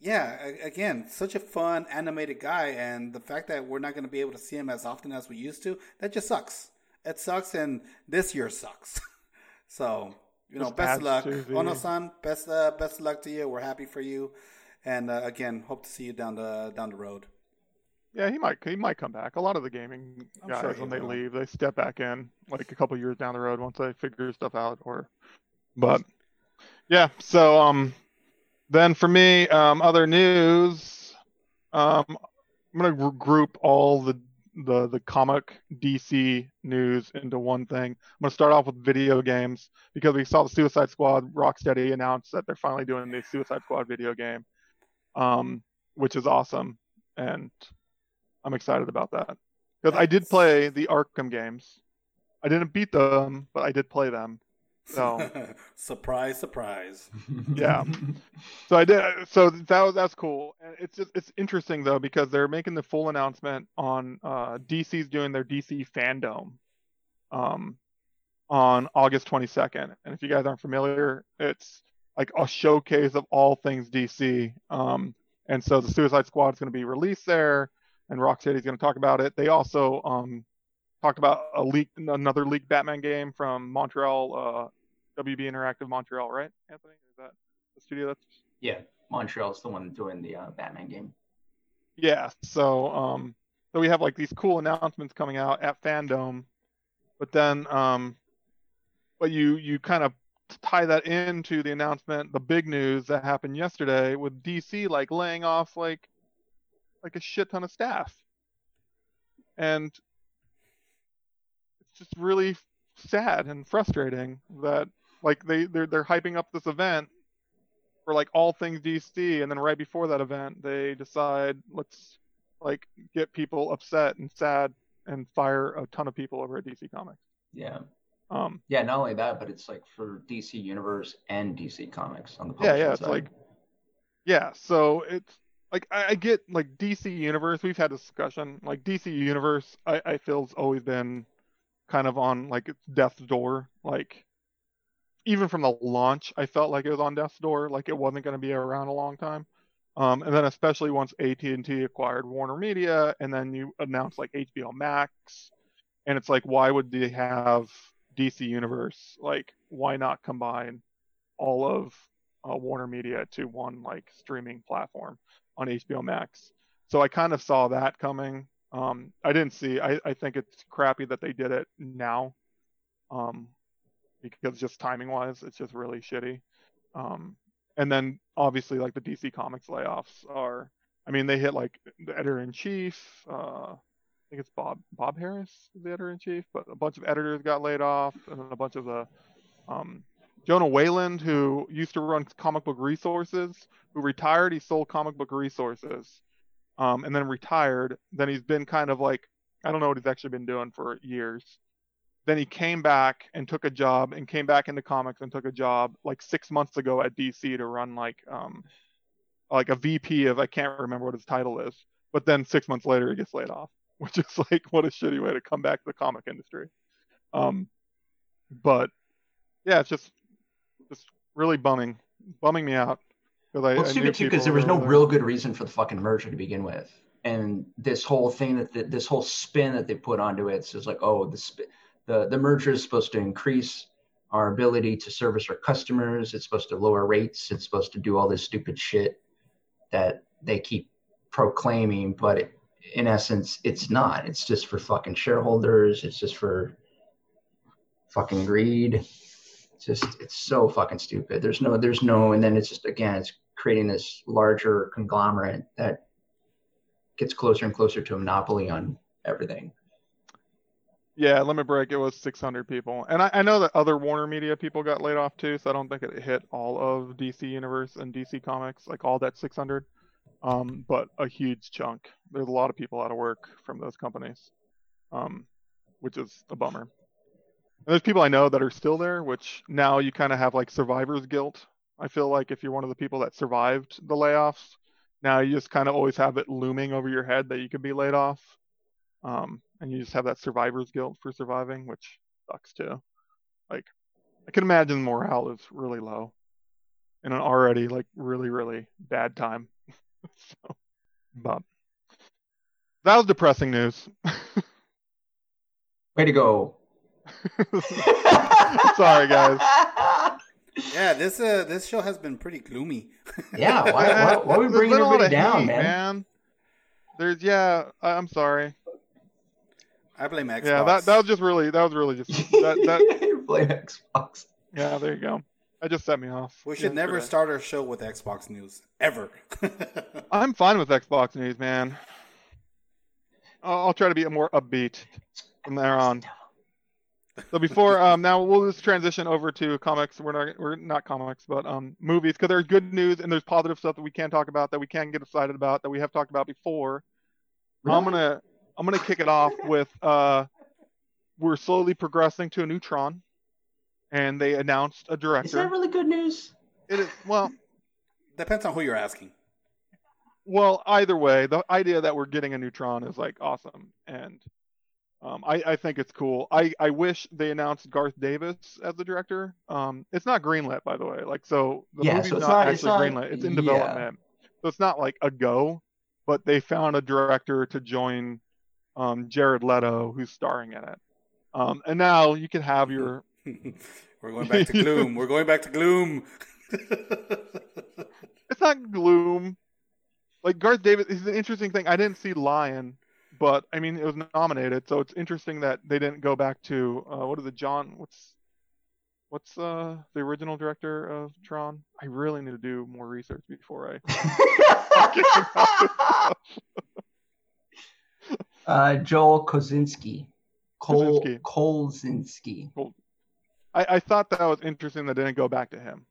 yeah, again, such a fun animated guy and the fact that we're not going to be able to see him as often as we used to, that just sucks. It sucks and this year sucks. so, you know, best of luck. Ono-san, best uh, best luck to you. We're happy for you. And uh, again, hope to see you down the down the road. Yeah, he might he might come back. A lot of the gaming guys sure when they will. leave, they step back in like a couple years down the road once they figure stuff out. Or, but yeah. So um, then for me, um, other news. Um, I'm gonna group all the the the comic DC news into one thing. I'm gonna start off with video games because we saw the Suicide Squad. Rocksteady announced that they're finally doing the Suicide Squad video game, um, which is awesome. And I'm excited about that because I did play the Arkham games. I didn't beat them, but I did play them. So surprise, surprise. yeah. So I did. So that was that's cool. And it's just it's interesting though because they're making the full announcement on uh, DC's doing their DC fandom, um, on August 22nd. And if you guys aren't familiar, it's like a showcase of all things DC. Um, and so the Suicide Squad is going to be released there and Rocksteady is going to talk about it. They also um, talked about a leak, another leaked Batman game from Montreal, uh, WB Interactive Montreal, right? Anthony, is that the studio that's? Yeah, Montreal's the one doing the uh, Batman game. Yeah, so um, so we have like these cool announcements coming out at Fandom, but then um, but you you kind of tie that into the announcement, the big news that happened yesterday with DC like laying off like like a shit ton of staff. and it's just really sad and frustrating that like they they're they're hyping up this event for like all things DC, and then right before that event, they decide let's like get people upset and sad and fire a ton of people over at DC Comics. Yeah. Um, yeah, not only that, but it's like for DC Universe and DC Comics on the yeah, yeah. It's side. like, yeah. So it's like I, I, get like DC Universe. We've had a discussion. Like DC Universe, I, I feel has always been kind of on like its death's door. Like even from the launch, I felt like it was on death's door. Like it wasn't going to be around a long time. Um, and then especially once AT&T acquired Warner Media, and then you announced like HBO Max, and it's like, why would they have DC Universe? Like, why not combine all of uh, Warner Media to one like streaming platform on HBO Max? So I kind of saw that coming. Um, I didn't see. I, I think it's crappy that they did it now, um, because just timing wise, it's just really shitty. Um, and then obviously like the DC Comics layoffs are. I mean, they hit like the editor in chief. Uh, I think it's Bob Bob Harras, the editor in chief, but a bunch of editors got laid off, and then a bunch of the um, Jonah Weiland, who used to run Comic Book Resources, who retired. He sold Comic Book Resources, um, and then retired. Then he's been kind of like I don't know what he's actually been doing for years. Then he came back and took a job and came back into comics and took a job like six months ago at DC to run like um like a VP of I can't remember what his title is. But then six months later he gets laid off, which is like what a shitty way to come back to the comic industry. Um, but yeah, it's just just really bumming bumming me out because I, well, it's stupid too because there was no real good reason for the fucking merger to begin with, and this whole thing that the, this whole spin that they put onto it. it is like, oh, the spin the, the merger is supposed to increase our ability to service our customers. It's supposed to lower rates. It's supposed to do all this stupid shit that they keep proclaiming, but it, in essence, it's not. It's just for fucking shareholders. It's just for fucking greed. It's just it's so fucking stupid. There's no there's no and then it's just again it's creating this larger conglomerate that gets closer and closer to a monopoly on everything. Yeah, Limit Break, it was 600 people. And I, I, know that other Warner Media people got laid off too, so I don't think it hit all of DC Universe and DC Comics, like all that 600. Um, but a huge chunk. There's a lot of people out of work from those companies, um, which is a bummer. And there's people I know that are still there, which now you kind of have like survivor's guilt. I feel like if you're one of the people that survived the layoffs, now you just kind of always have it looming over your head that you could be laid off. Um, and you just have that survivor's guilt for surviving, which sucks too. Like, I can imagine morale is really low in an already like really really bad time. so, but that was depressing news. Way to go! Sorry, guys. Yeah, this uh this show has been pretty gloomy. yeah, why, why, why are we bringing everybody down, hate, man? man? There's yeah, I'm sorry. I blame Xbox. Yeah, that that was just really that was really just that that blame Xbox. Yeah, there you go. That just set me off. We should never start our show with Xbox news ever. I'm fine with Xbox news, man. I'll, I'll, try to be more upbeat from there on. So before um now we'll just transition over to comics. We're not we're not comics, but um movies because there's good news and there's positive stuff that we can talk about that we can get excited about that we have talked about before. Really? I'm gonna I'm gonna kick it off with uh, we're slowly progressing to a new Tron, and they announced a director. Is that really good news? It is. Well, depends on who you're asking. Well, either way, the idea that we're getting a new Tron is like awesome, and um, I, I think it's cool. I, I wish they announced Garth Davis as the director. Um, it's not greenlit, by the way. Like, so the yeah, movie's so not, not, actually it's not, greenlit. It's in development, yeah. so it's not like a go. But they found a director to join um, Jared Leto, who's starring in it. Um, and now you can have your. We're going back to gloom. We're going back to gloom. it's not gloom. Like Garth Davis is an interesting thing. I didn't see Lion, but I mean it was nominated, so it's interesting that they didn't go back to uh, what is it, John? What's what's uh, the original director of Tron? I really need to do more research before I. Uh, Joel Kosinski, Kol- Kosinski. I, I thought that was interesting that didn't go back to him.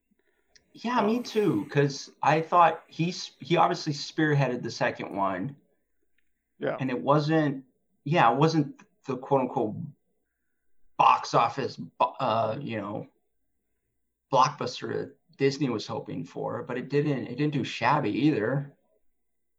Yeah, me too. Because I thought he's he obviously spearheaded the second one. Yeah. And it wasn't, yeah, it wasn't the quote unquote box office, uh, you know, blockbuster that Disney was hoping for, but it didn't. It didn't do shabby either.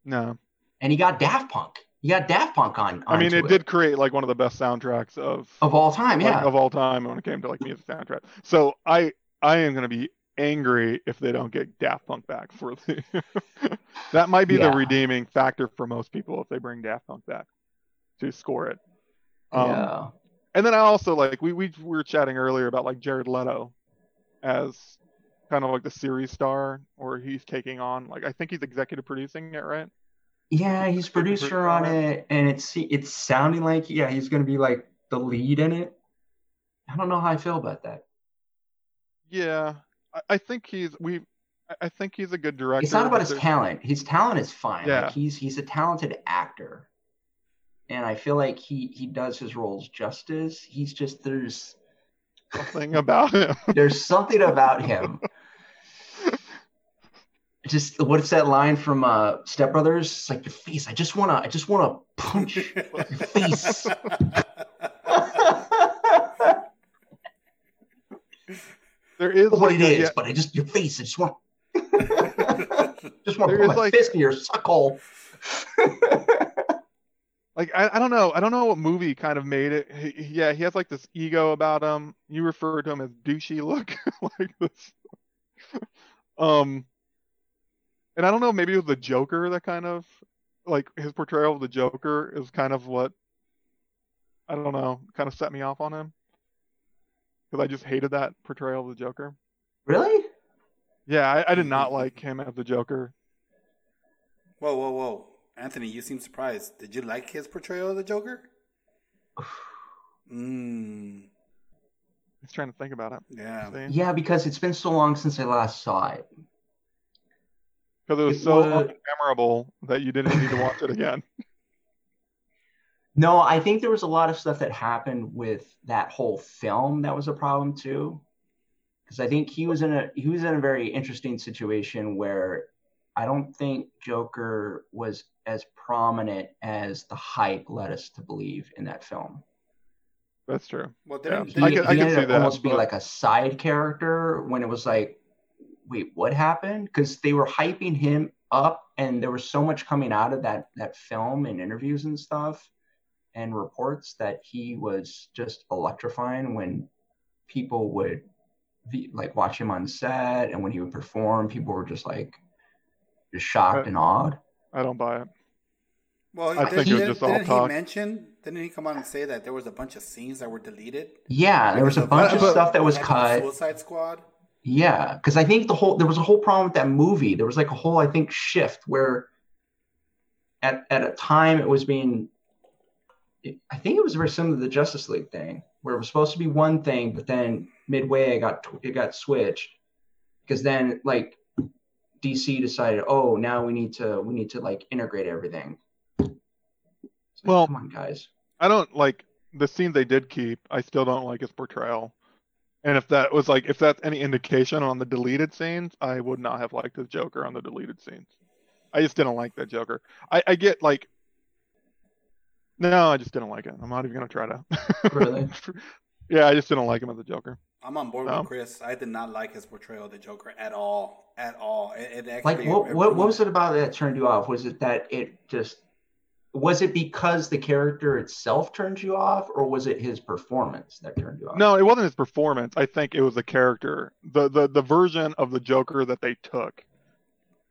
No. And he got Daft Punk. He got Daft Punk on. I mean, it, it, did create like one of the best soundtracks of of all time. Like, yeah, of all time when it came to like music soundtrack. So I I am gonna be angry if they don't get Daft Punk back for the. that might be yeah. the redeeming factor for most people if they bring Daft Punk back to score it. Um, yeah. And then I also like we, we were chatting earlier about like Jared Leto as kind of like the series star or he's taking on like I think he's executive producing it, right? Yeah, he's producer on it, and it's it's sounding like yeah he's gonna be like the lead in it. I don't know how I feel about that. Yeah, I, I think he's we. I think he's a good director. It's not about his talent. His talent is fine. Yeah. Like he's he's a talented actor, and I feel like he he does his roles justice. He's just there's something about him. there's something about him just what's that line from uh Step Brothers? It's like your face. I just wanna I just wanna punch your face. there is what it is, yeah. but I just your face. I just want just want to put my like, fist in your suckhole. like I, I don't know I don't know what movie kind of made it. He, yeah, he has like this ego about him. You refer to him as douchey look like this. um and I don't know, maybe it was the Joker that kind of like his portrayal of the Joker is kind of what I don't know, kind of set me off on him because I just hated that portrayal of the Joker. Really? Yeah, I, I did not like him as the Joker. Whoa, whoa, whoa, Anthony, you seem surprised. Did you like his portrayal of the Joker? Hmm. He's trying to think about it. Yeah. See? Yeah, because it's been so long since I last saw it because it was it so was... memorable that you didn't need to watch it again. No, I think there was a lot of stuff that happened with that whole film that was a problem too. Because I think he was in a he was in a very interesting situation where I don't think Joker was as prominent as the hype led us to believe in that film. That's true. Well, yeah. he, I can, I can see that. Almost but... be like a side character when it was like wait, what happened? Because they were hyping him up, and there was so much coming out of that that film and interviews and stuff, and reports that he was just electrifying when people would be, like watch him on set, and when he would perform, people were just like just shocked I, and awed. I don't buy it. Well, I think it was just all didn't talk. he mention? Didn't he come on and say that there was a bunch of scenes that were deleted? Yeah, there was a bunch of stuff that was cut. Suicide Squad. Yeah, because I think the whole there was a whole problem with that movie. There was like a whole I think shift where at at a time it was being I think it was very similar to the Justice League thing where it was supposed to be one thing, but then midway it got it got switched because then like DC decided, oh, now we need to we need to like integrate everything. Like, well, come on, guys. I don't like the scene they did keep. I still don't like his portrayal. And if that was like, if that's any indication on the deleted scenes, I would not have liked the Joker on the deleted scenes. I just didn't like that Joker. I, I get like, no, I just didn't like it. I'm not even gonna try to. Really? yeah, I just didn't like him as a Joker. I'm on board with Chris. I did not like his portrayal of the Joker at all. At all. It, it actually, like what, what, what was it about that turned you off? Was it that it just was it because the character itself turned you off or was it his performance that turned you off? No it wasn't his performance. I think it was the character. The the, the version of the joker that they took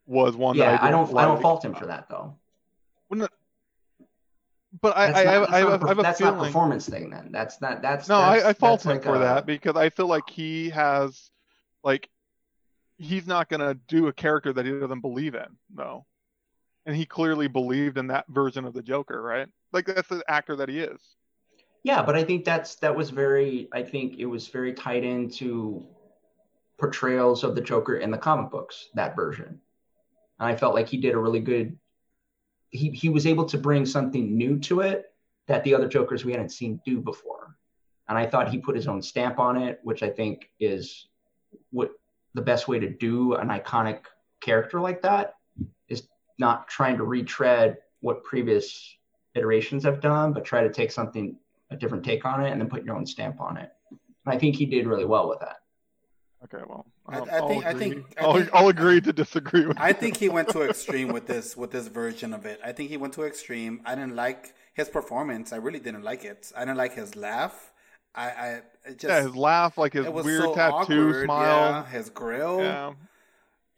was one yeah I, I, don't i don't fault him for that though. But I, I, not, I, I, have, I have a that's feeling... not performance thing then. That's not that's no. That's, I, I fault him like for a... that because I feel like he has like he's not gonna do a character that he doesn't believe in though and he clearly believed in that version of the Joker, right? Like that's the actor that he is. Yeah, but I think that's that was very. I think it was very tied into portrayals of the Joker in the comic books. That version, and I felt like he did a really good. He he was able to bring something new to it that the other Jokers we hadn't seen do before. And I thought he put his own stamp on it, which I think is what the best way to do an iconic character like that not trying to retread what previous iterations have done, but try to take something a different take on it and then put your own stamp on it. And I think he did really well with that. Okay, well, I, I think I think I'll, think, I'll agree to disagree with. I think he went to extreme with this with this version of it. I think he went to extreme. I didn't like his performance. I really didn't like it. I didn't like his laugh. I, I just yeah, his laugh, like his weird so tattoo awkward. smile, yeah, his grill. Yeah.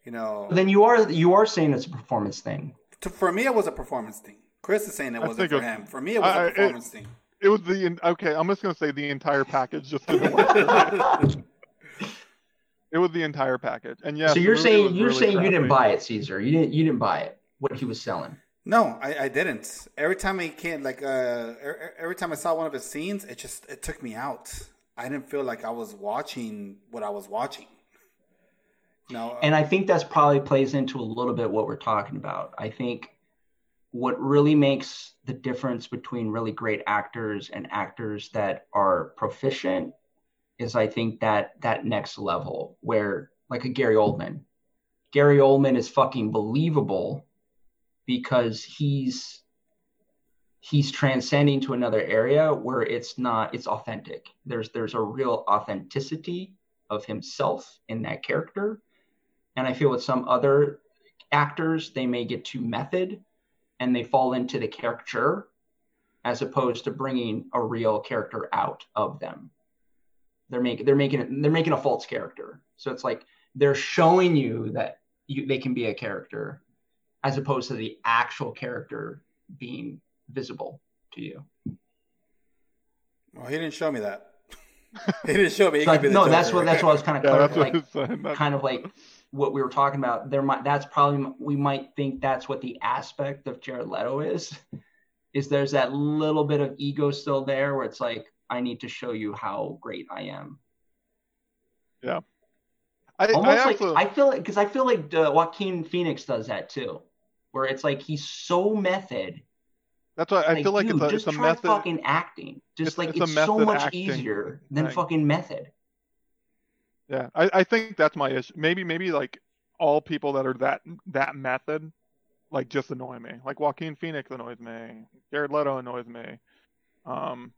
You know. Then you are you are saying it's a performance thing. To, for me, it was a performance thing. Chris is saying it wasn't for it him. For me, it was I, a performance it, thing. It was the okay. I'm just gonna say the entire package just didn't work. It was the entire package, and yeah. So you're saying you're really saying crappy. you didn't buy it, Caesar? You didn't you didn't buy it? What he was selling? No, I, I didn't. Every time he came, like uh, every time I saw one of his scenes, it just it took me out. I didn't feel like I was watching what I was watching. No, uh, and I think that's probably plays into a little bit what we're talking about. I think what really makes the difference between really great actors and actors that are proficient is I think that that next level where like a Gary Oldman. Gary Oldman is fucking believable because he's he's transcending to another area where it's not it's authentic. There's there's a real authenticity of himself in that character. And I feel with some other actors, they may get too method and they fall into the caricature as opposed to bringing a real character out of them. They're making they're making they're making a false character. So it's like they're showing you that you, they can be a character, as opposed to the actual character being visible to you. Well, he didn't show me that. he didn't show me. Like, no, that's what that's what I was kind of yeah, like, kind of like what we were talking about. There might that's probably we might think that's what the aspect of Jared Leto is. Is there's that little bit of ego still there where it's like I need to show you how great I am. Yeah. I, Almost I like also... I feel like because I feel like uh, Joaquin Phoenix does that too, where it's like he's so method. That's why I like, feel like dude, it's a, just it's a try method. fucking acting. Just it's, like it's, it's so much easier than thing. fucking method. Yeah, I, I think that's my issue. Maybe maybe like all people that are that that method, like just annoy me. Like Joaquin Phoenix annoys me. Jared Leto annoys me. Um,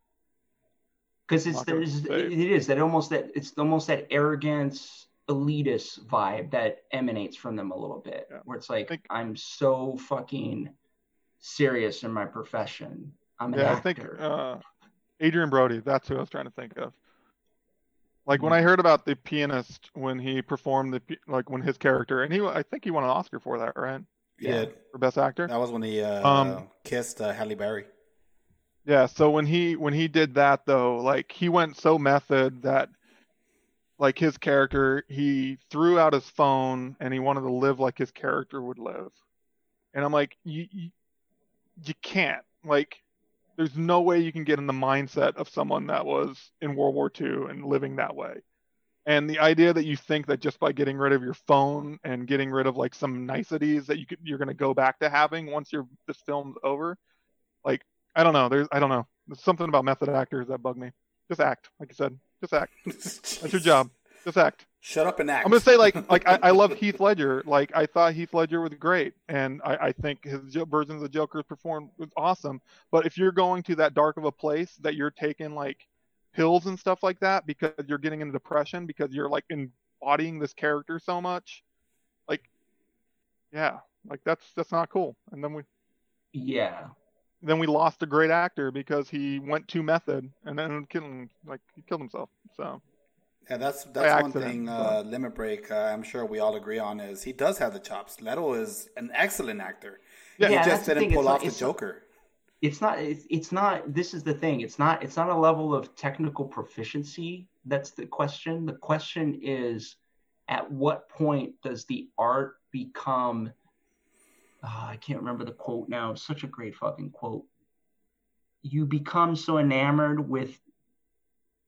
because it's there's it is that almost that it's almost that arrogance elitist vibe that emanates from them a little bit yeah. where it's like think, i'm so fucking serious in my profession i'm an yeah, actor. i think uh, adrien brody that's who i was trying to think of like when i heard about the pianist when he performed the like when his character and he i think he won an oscar for that right? Yeah. For best actor? That was when he uh, um, kissed uh, halle berry. Yeah, so when he when he did that though, like he went so method that like his character, he threw out his phone and he wanted to live like his character would live. And I'm like, you you, you can't. Like there's no way you can get in the mindset of someone that was in World War II and living that way. And the idea that you think that just by getting rid of your phone and getting rid of like some niceties that you could, you're going to go back to having once your this film's over, like I don't know. There's I don't know. There's something about method actors that bug me. Just act, like you said. Just act. That's your job. Just act. Shut up and act. I'm gonna say like like I, I love Heath Ledger. Like I thought Heath Ledger was great, and I, I think his version of the Joker performed was awesome. But if you're going to that dark of a place that you're taking like pills and stuff like that because you're getting into depression because you're like embodying this character so much, like yeah, like that's that's not cool. And then we yeah then we lost a great actor because he went too method and then killed like he killed himself. So yeah, that's that's one thing. Uh, Limit Break, uh, I'm sure we all agree on is he does have the chops. Leto is an excellent actor. Yeah, he just didn't pull off the Joker. It's not. It's, it's not. This is the thing. It's not. It's not a level of technical proficiency. That's the question. The question is, at what point does the art become oh, I can't remember the quote now. It's such a great fucking quote. You become so enamored with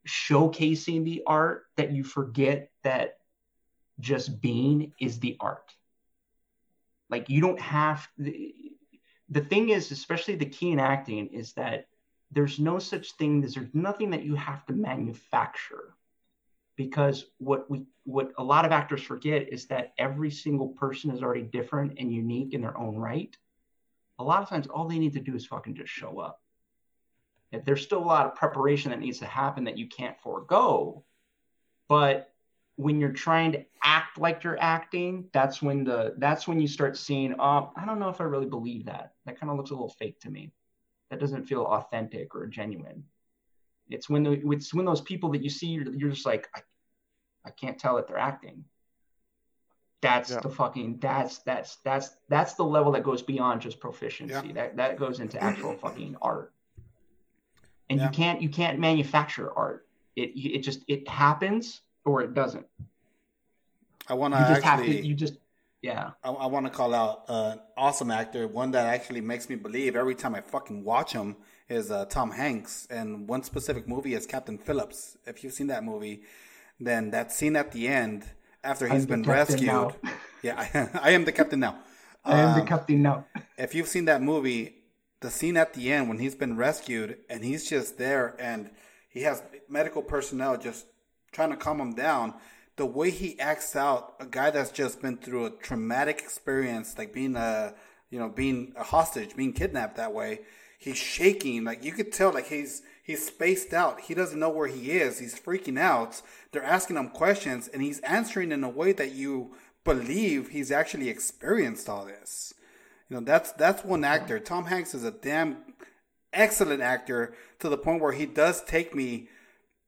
showcasing the art that you forget that just being is the art. Like you don't have the, the thing is, especially the key in acting, is that there's no such thing there's nothing that you have to manufacture. Because what we what a lot of actors forget is that every single person is already different and unique in their own right. A lot of times all they need to do is fucking just show up there's still a lot of preparation that needs to happen that you can't forego but when you're trying to act like you're acting that's when the that's when you start seeing oh i don't know if i really believe that. That kind of looks a little fake to me. That doesn't feel authentic or genuine. It's when the, it's when those people that you see you're, you're just like I, I, can't tell that they're acting. That's yeah. the fucking that's that's that's that's the level that goes beyond just proficiency. Yeah. that that goes into actual fucking art and yeah. you can't you can't manufacture art. It it just it happens or it doesn't. I want to actually to, you just yeah. I, I want to call out an awesome actor. One that actually makes me believe every time i fucking watch him is uh, tom hanks. And one specific movie is captain phillips. If you've seen that movie then that scene at the end after he's I'm been rescued. yeah I, I, am the captain now. I am um, the captain now. if you've seen that movie the scene at the end when he's been rescued and he's just there and he has medical personnel just trying to calm him down the way he acts out a guy that's just been through a traumatic experience like being a you know being a hostage being kidnapped that way he's shaking like you could tell like he's he's spaced out. He doesn't know where he is. He's freaking out. They're asking him questions and he's answering in a way that you believe he's actually experienced all this you know, that's that's one actor. Tom Hanks is a damn excellent actor to the point where he does take me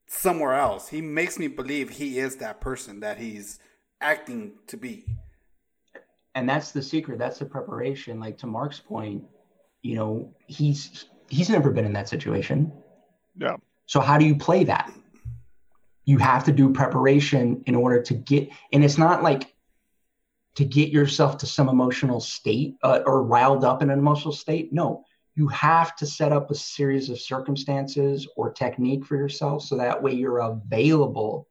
somewhere else. He makes me believe he is that person that he's acting to be. And that's the secret. That's the preparation. Like to Mark's point, you know, he's he's never been in that situation. Yeah. So how do you play that? You have to do preparation in order to get and it's not like to get yourself to some emotional state uh, or riled up in an emotional state. No, you have to set up a series of circumstances or technique for yourself so that way you're available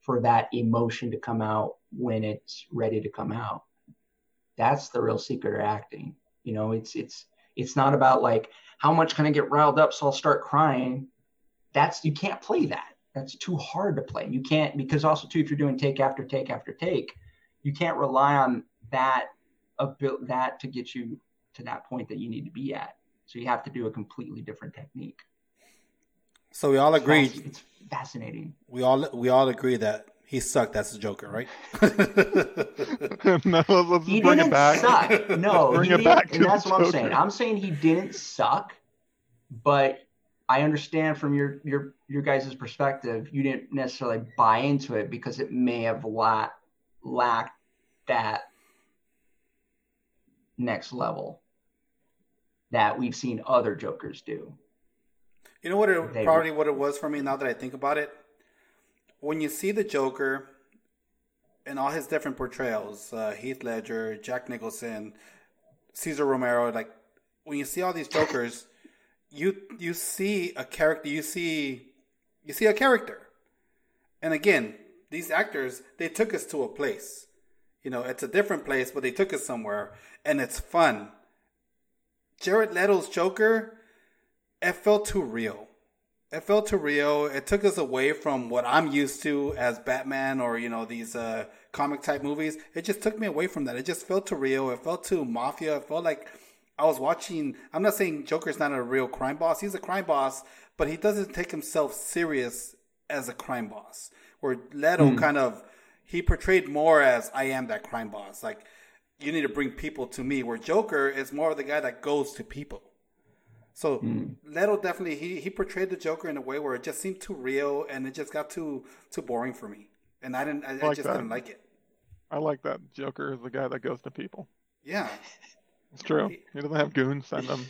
for that emotion to come out when it's ready to come out. That's the real secret of acting. You know, it's it's it's not about like how much can I get riled up so I'll start crying. That's you can't play that. That's too hard to play. You can't because also too if you're doing take after take after take, you can't rely on that ability that to get you to that point that you need to be at. So you have to do a completely different technique. So we all agree. It's, it's fascinating. We all we all agree that he sucked as a Joker, right? no, let's he bring didn't it back. suck. No, bring he it back. And that's what Joker. I'm saying. I'm saying he didn't suck, but I understand from your your your guys' perspective, you didn't necessarily buy into it because it may have lacked lacked that next level that we've seen other Jokers do. You know what? It, they probably what it was for me. Now that I think about it, when you see the Joker and all his different portrayals, uh, Heath Ledger, Jack Nicholson, Cesar Romero, like when you see all these Jokers, you you see a character. You see you see a character, and again, these actors they took us to a place. You know, it's a different place, but they took us somewhere, and it's fun. Jared Leto's Joker, it felt too real. It felt too real. It took us away from what I'm used to as Batman or you know these uh, comic type movies. It just took me away from that. It just felt too real. It felt too mafia. It felt like I was watching. I'm not saying Joker's not a real crime boss. He's a crime boss, but he doesn't take himself serious as a crime boss. Where Leto mm. kind of he portrayed more as I am that crime boss. Like you need to bring people to me. Where Joker is more of the guy that goes to people. So mm. Leto definitely he he portrayed the Joker in a way where it just seemed too real and it just got too too boring for me, and I didn't I, I, I just that. didn't like it. I like that Joker is the guy that goes to people. Yeah. It's true. He, he doesn't have goons send them.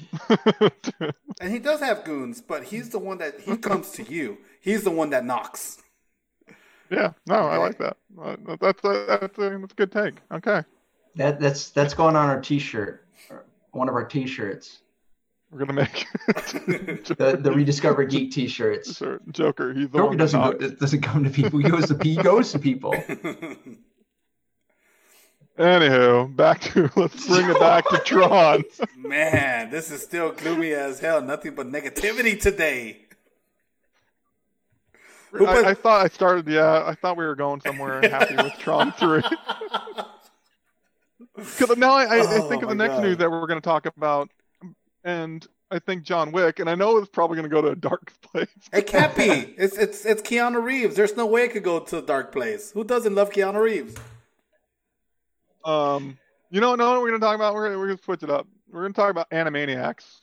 and he does have goons, but he's the one that he comes to you. He's the one that knocks. Yeah, no, I like that. Uh, that's a, that's a, that's a good take. Okay. That that's that's going on our T-shirt, one of our T-shirts. We're gonna make the the rediscover geek T-shirts. Sure. Joker, he's the Joker one doesn't go, doesn't come to people. He goes to he goes to people. Anywho, back to let's bring it back to Tron. Man, this is still gloomy as hell. Nothing but negativity today. I, I, thought I started. Yeah, I thought we were going somewhere happy with Tron Three. Because now I, I, oh, I, think of the next God. news that we're going to talk about, and I think John Wick, and I know it's probably going to go to a dark place. it can't be. It's it's it's Keanu Reeves. There's no way it could go to a dark place. Who doesn't love Keanu Reeves? Um, you know, know what we're going to talk about? We're we're going to switch it up. We're going to talk about Animaniacs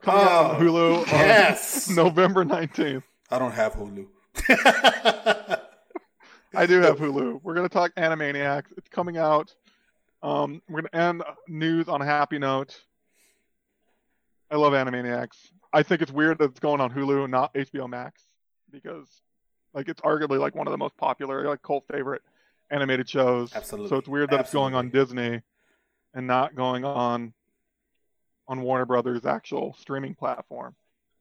coming oh, out on oh, Hulu. Yes, November nineteenth. I don't have Hulu. I do have Hulu. We're going to talk Animaniacs. It's coming out. Um, we're going to end news on a happy note. I love Animaniacs. I think it's weird that it's going on Hulu and not HBO Max because, like, it's arguably like one of the most popular, like, cult favorite animated shows. Absolutely. So it's weird that Absolutely. it's going on Disney and not going on on Warner Brothers' actual streaming platform.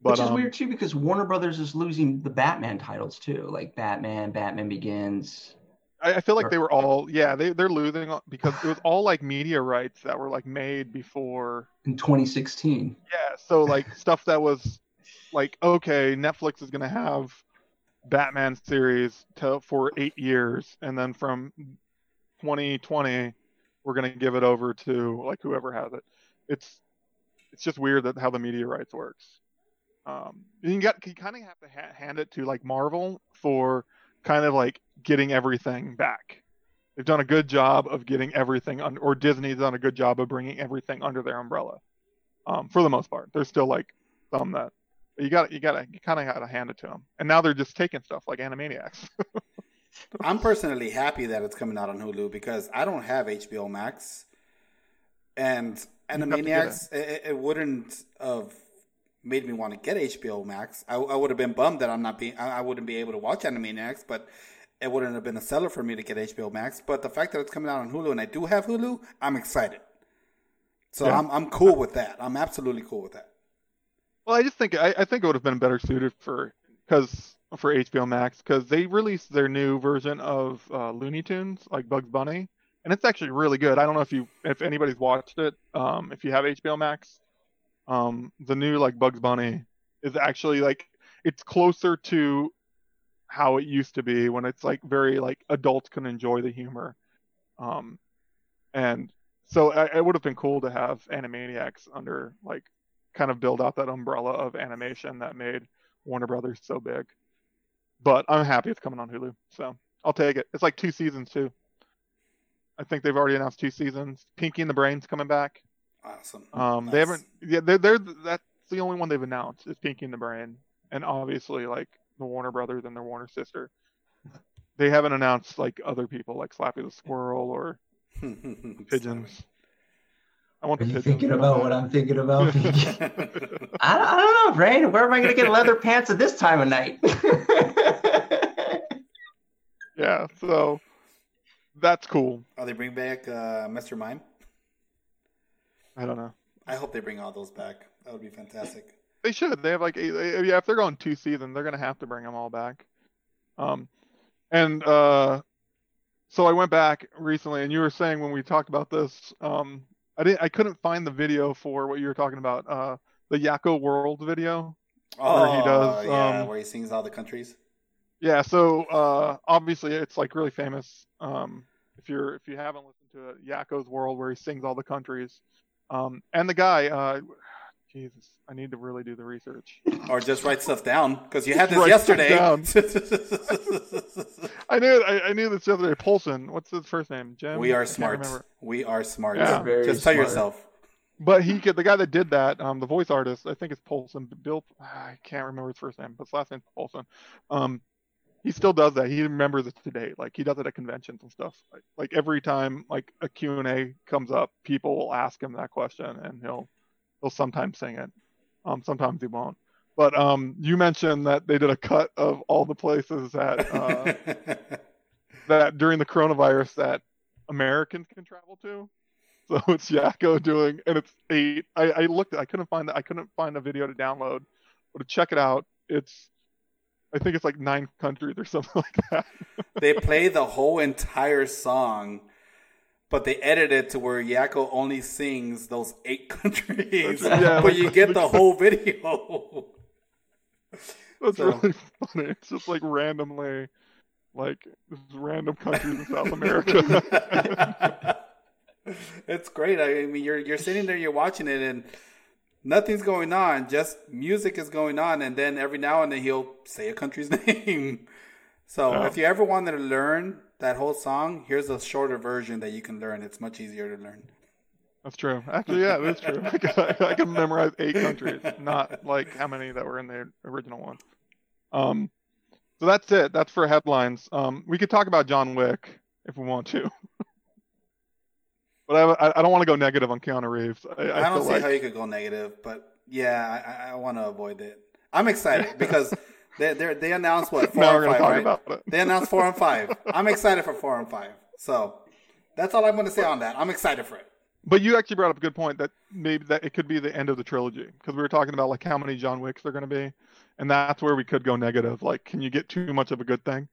But, Which is um, weird too, because Warner Brothers is losing the Batman titles too, like Batman, Batman Begins. I, I feel like or, they were all, yeah, they they're losing because it was all like media rights that were like made before in 2016. Yeah, so like stuff that was like okay, Netflix is gonna have Batman series to, for eight years, and then from 2020 we're gonna give it over to like whoever has it. It's it's just weird that how the media rights works. Um, you get you kind of have to ha- hand it to like Marvel for kind of like getting everything back. They've done a good job of getting everything, or Disney's done a good job of bringing everything under their umbrella. Um, for the most part, there's still like some that you got you got to kind of got to hand it to them. And now they're just taking stuff like Animaniacs. I'm personally happy that it's coming out on Hulu because I don't have HBO Max, and Animaniacs it. It, it wouldn't have made me want to get HBO Max. I, I would have been bummed that I'm not being, I, I wouldn't be able to watch Anime Animaniacs, but it wouldn't have been a seller for me to get HBO Max. But the fact that it's coming out on Hulu and I do have Hulu, I'm excited. So yeah. I'm I'm cool with that. I'm absolutely cool with that. Well, I just think I, I think it would have been better suited for because for HBO Max because they released their new version of uh, Looney Tunes like Bugs Bunny, and it's actually really good. I don't know if you if anybody's watched it. Um, if you have HBO Max, um, the new like Bugs Bunny is actually like it's closer to how it used to be when it's like very like adults can enjoy the humor. Um, and so I, it would have been cool to have Animaniacs under like kind of build out that umbrella of animation that made Warner Brothers so big. But I'm happy it's coming on Hulu, so I'll take it. It's like two seasons too. I think they've already announced two seasons. Pinky and the Brain's coming back. Awesome. Um, nice. they haven't. Yeah, they're, they're that's the only one they've announced is Pinky and the Brain, and obviously like the Warner Brothers and their Warner sister. They haven't announced like other people like Slappy the Squirrel or Pigeons. I want Are you thinking about what I'm thinking about? I, I don't know, Brain. Where am I going to get leather pants at this time of night? yeah, so that's cool. Are they bring back uh, Mr. Mime? I don't know. I hope they bring all those back. That would be fantastic. They should. They have like eight, yeah. If they're going two seasons, they're gonna have to bring them all back. Um, and uh, so I went back recently, and you were saying when we talked about this, um, I didn't, I couldn't find the video for what you were talking about. Uh, the Yakko World video. Oh, where he does, yeah, um, where he sings all the countries. Yeah. So uh, obviously, it's like really famous. Um, if you're if you haven't listened to it, Yakko's World, where he sings all the countries. Um, and the guy, uh, Jesus, I need to really do the research. Or just write stuff down because you had this yesterday. I knew I, I, knew this the other day. Paulsen, what's his first name? Jim. We are smart. We are smart. Yeah. just tell yourself. But he, could, the guy that did that, um, the voice artist, I think it's Paulsen. Bill, I can't remember his first name, but his last name's Paulsen. Um, he still does that. He remembers it to date. Like he does it at conventions and stuff. Like, like every time like a Q and A comes up, people will ask him that question, and he'll he'll sometimes sing it. Um, sometimes he won't. But um, you mentioned that they did a cut of all the places that uh, that during the coronavirus that Americans can travel to. So it's Yakko doing, and it's eight. I, I looked, I couldn't find, I couldn't find a video to download, but to check it out, it's I think it's like nine countries or something like that. they play the whole entire song but they edit it to where Yakko only sings those eight countries, yeah, but you get the whole video. That's so. really funny. It's just like randomly, like random countries in South America. it's great. I mean, you're you're sitting there, you're watching it, and nothing's going on. Just music is going on, and then every now and then he'll say a country's name. So oh. if you ever wanted to learn that whole song, here's a shorter version that you can learn. It's much easier to learn. That's true. Actually, yeah, that's true. I can, I can memorize eight countries, not like how many that were in the original one. Um, so that's it. That's for headlines. Um, we could talk about John Wick if we want to. But I, I don't want to go negative on Keanu Reeves. I, I, I don't see like... how you could go negative, but yeah, I, I want to avoid it. I'm excited because they they they announced what four and five, right? They announced four and five. I'm excited for four and five. So that's all I'm going to say on that. I'm excited for it. But you actually brought up a good point that maybe that it could be the end of the trilogy because we were talking about like how many John Wicks are going to be, and that's where we could go negative. Like, can you get too much of a good thing?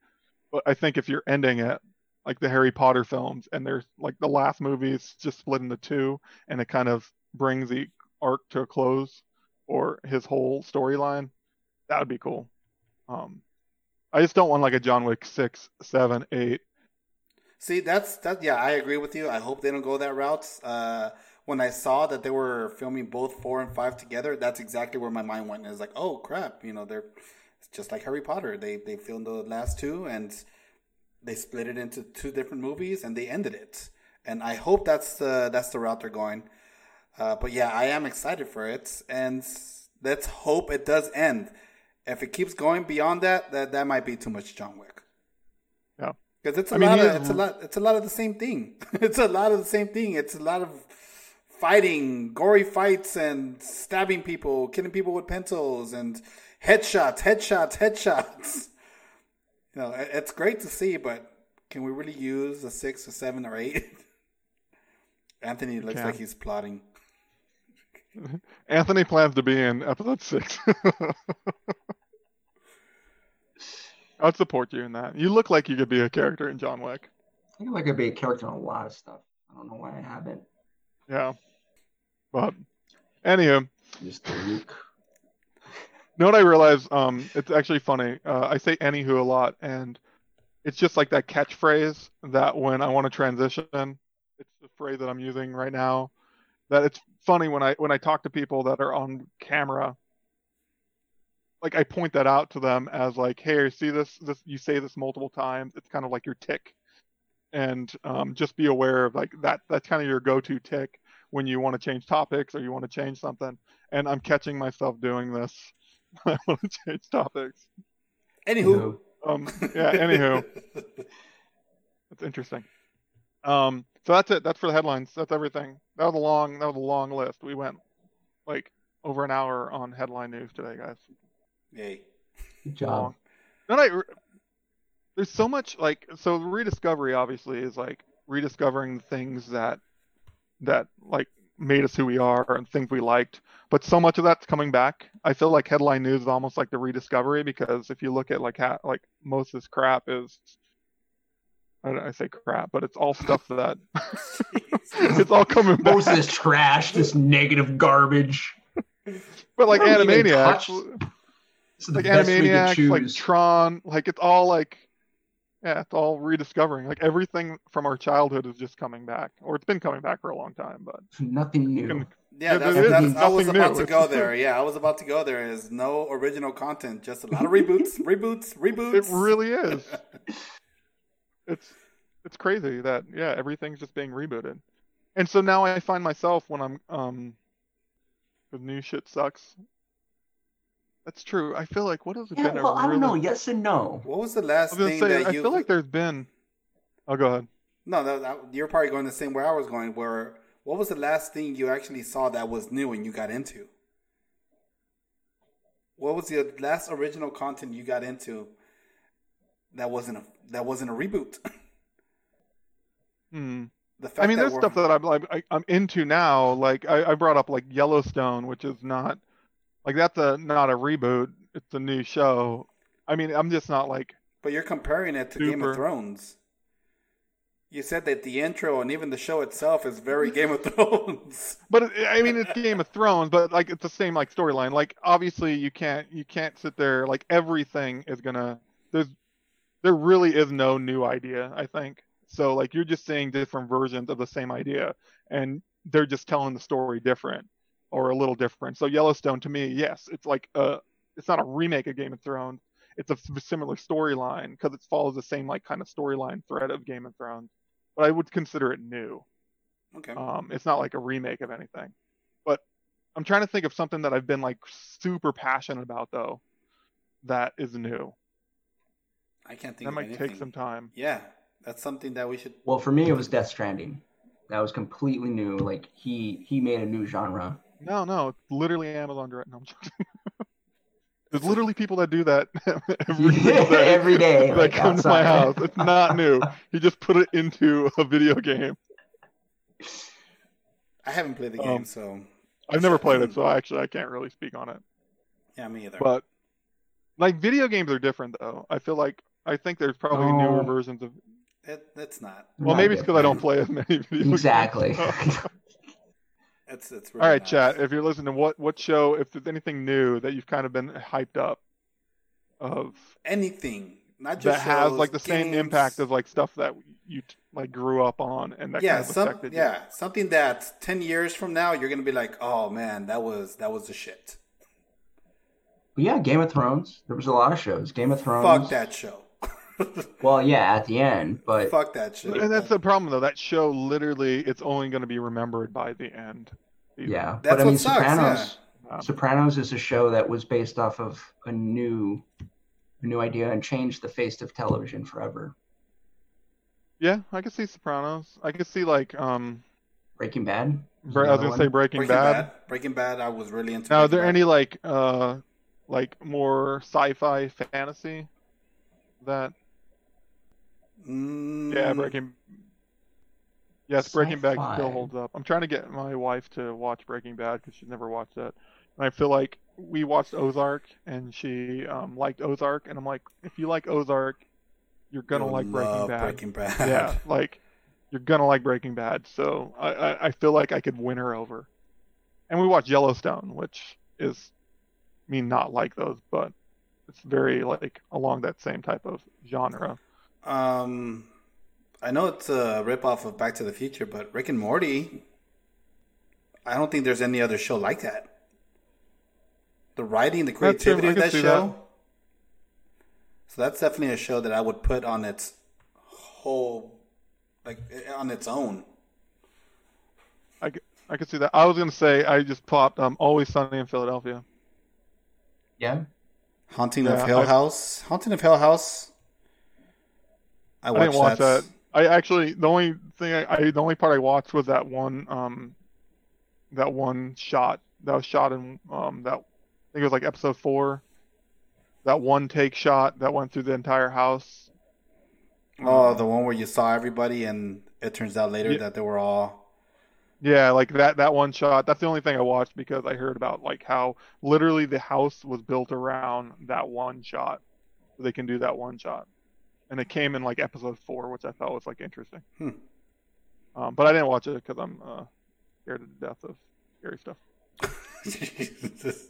But I think if you're ending it like the Harry Potter films, and there's like the last movie is just split into two, and it kind of brings the arc to a close or his whole storyline, that would be cool. Um, I just don't want like a John Wick six, seven, eight. See, that's that. Yeah, I agree with you. I hope they don't go that route. Uh, when I saw that they were filming both four and five together, that's exactly where my mind went. It's like, oh crap, you know, they're just like Harry Potter. They they filmed the last two and they split it into two different movies and they ended it. And I hope that's the that's the route they're going. Uh, but yeah, I am excited for it, and let's hope it does end. If it keeps going beyond that, that that might be too much John Wick. Yeah, because it's a I lot mean, of it's a lot it's a lot of the same thing. it's a lot of the same thing. It's a lot of fighting, gory fights, and stabbing people, killing people with pencils, and headshots, headshots, headshots. You know, it's great to see, but can we really use a six or seven or eight? Anthony looks like he's plotting. Anthony plans to be in episode six. I'd support you in that. You look like you could be a character in John Wick. I think I could be a character in a lot of stuff. I don't know why I haven't. Yeah. But anywho. Just Luke. Know what I realize? Um, it's actually funny. Uh, I say anywho a lot, and it's just like that catchphrase that when I want to transition, it's the phrase that I'm using right now. That it's funny when I when I talk to people that are on camera like I point that out to them as like, hey, see this this you say this multiple times. It's kind of like your tick, and um, just be aware of like that. That's kind of your go-to tick when you want to change topics or you want to change something. And I'm catching myself doing this. I want to change topics. Anywho, um, yeah. Anywho, that's interesting. Um, so that's it. That's for the headlines. That's everything. That was a long. That was a long list. We went like over an hour on headline news today, guys. Yay. Good job. And I, there's so much like so rediscovery obviously is like rediscovering things that that like made us who we are and things we liked. But so much of that's coming back. I feel like headline news is almost like the rediscovery because if you look at like how like most of this crap is I, don't I say crap but it's all stuff that it's all coming back. most of this trash this negative garbage. But like animaniacs like Animaniacs, like Tron, like it's all like, yeah, it's all rediscovering. Like everything from our childhood is just coming back, or it's been coming back for a long time, but nothing new. Can, yeah, that's, that's, I was about new. to go there. Yeah, I was about to go there. Is no original content, just a lot of reboots, reboots, reboots. It really is. it's it's crazy that yeah, everything's just being rebooted, and so now I find myself when I'm um, the new shit sucks. That's true. I feel like what has it yeah, been? Well, I don't know. Yes and no. What was the last thing say, that I you? I feel like there's been. Oh, go ahead. No, no, you're probably going the same way I was going. Where what was the last thing you actually saw that was new and you got into? What was the last original content you got into that wasn't a that wasn't a reboot? hmm. The fact I mean, there's stuff that I'm I, I'm into now. Like I, I brought up like Yellowstone, which is not like that's a not a reboot. It's a new show. I mean, I'm just not like. But you're comparing it to super... Game of Thrones. You said that the intro and even the show itself is very Game of Thrones. But I mean, it's Game of Thrones, but like it's the same like storyline. Like obviously, you can't you can't sit there like everything is gonna. There's there really is no new idea. I think so. Like you're just seeing different versions of the same idea, and they're just telling the story different or a little different. So Yellowstone to me, yes, it's like a it's not a remake of Game of Thrones. It's a similar storyline because it follows the same like kind of storyline thread of Game of Thrones but I would consider it new. Okay. Um, it's not like a remake of anything. But I'm trying to think of something that I've been like super passionate about though, that is new. I can't think. That might anything. take some time. Yeah, that's something that we should. Well, for me, it was Death Stranding. That was completely new. Like he he made a new genre. No, no, it's literally Amazon Direct. No, I'm joking. There's literally people that do that every day. every day that like come outside. to my house. It's not new. He just put it into a video game. I haven't played the game, um, so I've never played it, so actually I can't really speak on it. Yeah, me either. But like video games are different, though. I feel like I think there's probably oh. newer versions of. It, that's not. Well, not maybe it's because I don't play as many video exactly. games. Exactly. It's it's really all right, nice. chat. If you're listening, what what show? If there's anything new that you've kind of been hyped up of anything, not just that shows, has like the games. same impact of like stuff that you like grew up on and that yeah, kind of some, affected yeah, you. something that ten years from now you're gonna be like, oh man, that was that was the shit. Yeah, Game of Thrones. There was a lot of shows. Game of Thrones. Fuck that show. Well, yeah, at the end, but fuck that shit. And that's the problem, though. That show literally, it's only going to be remembered by the end. Yeah, that's but I mean, sucks, Sopranos. yeah. Sopranos is a show that was based off of a new, a new idea and changed the face of television forever. Yeah, I could see Sopranos. I could see like um Breaking Bad. I was gonna one. say Breaking, Breaking Bad. Bad. Breaking Bad. I was really into. Now, are there Bad. any like uh like more sci-fi fantasy that Mm, yeah Breaking yes Breaking Bad Sci-fi. still holds up. I'm trying to get my wife to watch Breaking Bad because she's never watched that. And I feel like we watched Ozark and she um liked Ozark and I'm like if you like Ozark you're gonna you'll like Breaking love Bad. Breaking Bad. yeah, like you're gonna like Breaking Bad. So I, I, I feel like I could win her over. And we watched Yellowstone, which is, I mean, not like those, but it's very like along that same type of genre. Um, I know it's a ripoff of Back to the Future, but Rick and Morty. I don't think there's any other show like that. The writing, the creativity of that show. that. So that's definitely a show that I would put on its whole, like on its own. I could see that. I was gonna say I just popped um Always Sunny in Philadelphia. Yeah. Haunting Yeah, of Hill I- House. Haunting of Hill House. I I didn't watch that. I actually the only thing I, I the only part I watched was that one um that one shot that was shot in um that I think it was like episode four. That one take shot that went through the entire house. Oh, the one where you saw everybody, and it turns out later Yeah. that they were all. Yeah, like that that one shot. That's the only thing I watched because I heard about like how literally the house was built around that one shot. They can do that one shot. And it came in like episode 4, which I thought was like interesting. Hmm. Um, but I didn't watch it cuz I'm uh, scared to death of scary stuff.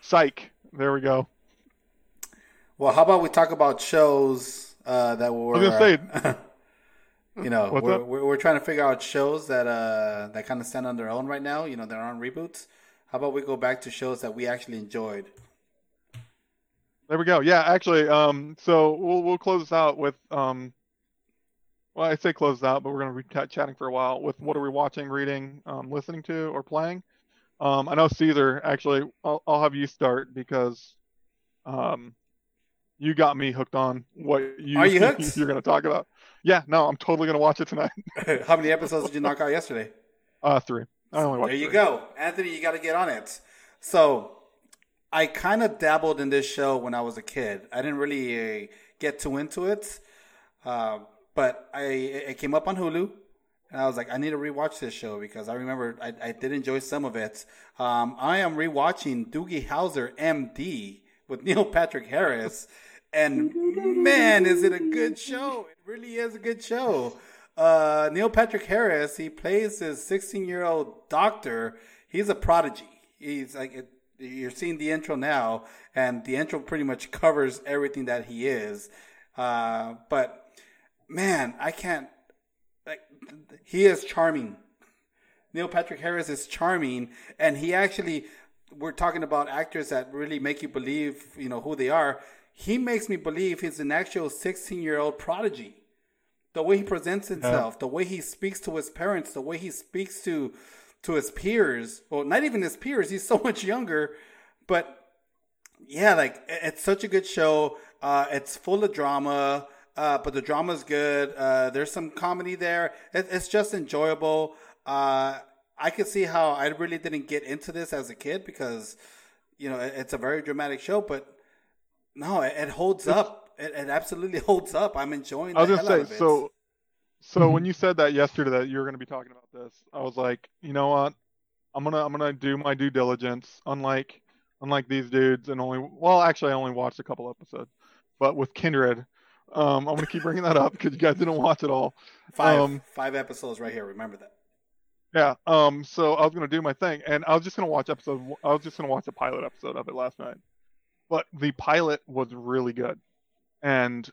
Psych. There we go. well, how about we talk about shows uh, that were. I was gonna you know, we're, we're we're trying to figure out shows that uh that kind of stand on their own right now. You know, they're on reboots. How about we go back to shows that we actually enjoyed? There we go. Yeah, actually, um, so we'll we'll close this out with um, well, I say close this out, but we're gonna be ch- chatting for a while with what are we watching, reading, um, listening to, or playing. Um, I know Caesar. Actually, I'll I'll have you start because, um, you got me hooked on what you Are you hooked? you're gonna talk about. Yeah, no, I'm totally gonna watch it tonight. how many episodes did you knock out yesterday? Uh, three. I only watched. There you three. go, Anthony. You got to get on it. So, I kind of dabbled in this show when I was a kid. I didn't really uh, get too into it, uh, but I it came up on Hulu, and I was like, I need to rewatch this show because I remember I, I did enjoy some of it. Um, I am rewatching Doogie Howser, M.D. with Neil Patrick Harris. And man, is it a good show! It really is a good show. Uh, Neil Patrick Harris, he plays his 16 year old doctor. He's a prodigy. He's like you're seeing the intro now, and the intro pretty much covers everything that he is. Uh, but man, I can't. Like, he is charming. Neil Patrick Harris is charming, and he actually. We're talking about actors that really make you believe, you know, who they are. He makes me believe he's an actual 16 year old prodigy. The way he presents himself, yeah. the way he speaks to his parents, the way he speaks to to his peers. Well, not even his peers. He's so much younger, but yeah, like it's such a good show. Uh, it's full of drama, uh, but the drama is good. Uh, there's some comedy there. It, it's just enjoyable. Uh, I can see how I really didn't get into this as a kid because, you know, it, it's a very dramatic show. But no, it, it holds up. It, it, absolutely holds up. I'm enjoying. I was gonna say so. So mm-hmm. when you said that yesterday that you were going to be talking about this, I was like, you know what? I'm gonna I'm gonna do my due diligence. Unlike unlike these dudes, and only well, actually, I only watched a couple episodes, but with Kindred, um, I'm gonna keep bringing that up because you guys didn't watch it all. Five um, five episodes right here. Remember that. Yeah. Um. So I was gonna do my thing, and I was just gonna watch episode. I was just gonna watch the pilot episode of it last night, but the pilot was really good, and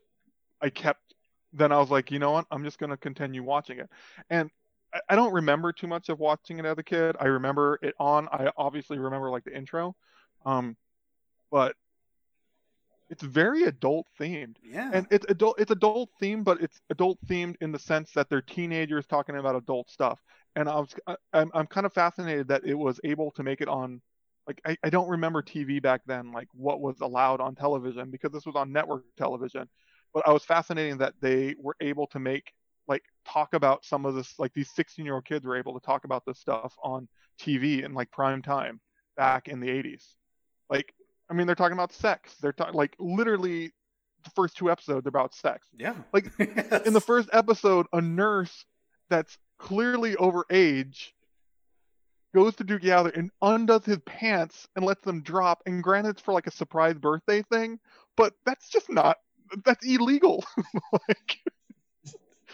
I kept then I was like, you know what? I'm just going to continue watching it. And I, I don't remember too much of watching it as a kid. I remember it on. I obviously remember like the intro, um, but it's very adult themed. Yeah. And it's adult. It's adult themed, but it's adult themed in the sense that they're teenagers talking about adult stuff. And I was, I, I'm, I'm kind of fascinated that it was able to make it on like I, I, don't remember TV back then, like what was allowed on television because this was on network television but I was fascinating that they were able to make like talk about some of this like these 16 year old kids were able to talk about this stuff on TV in like prime time back in the 80s. Like I mean they're talking about sex. They're talking like literally the first two episodes are about sex. Yeah. Like yes. in the first episode a nurse that's clearly over age goes to Doogie Howser and undoes his pants and lets them drop. And granted, it's for like a surprise birthday thing, but that's just not that's illegal. like,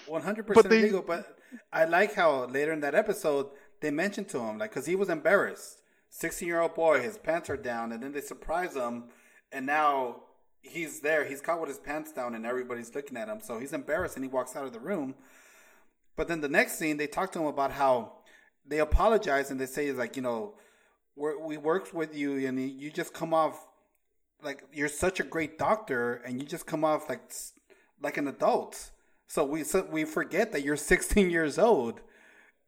100% illegal. But I like how later in that episode they mentioned to him, like, because he was embarrassed. 16 year old boy, his pants are down, and then they surprise him, and now he's there. He's caught with his pants down, and everybody's looking at him. So he's embarrassed, and he walks out of the room. But then the next scene, they talk to him about how they apologize and they say, like, you know, we worked with you, and you just come off like you're such a great doctor and you just come off like like an adult. So we so we forget that you're 16 years old,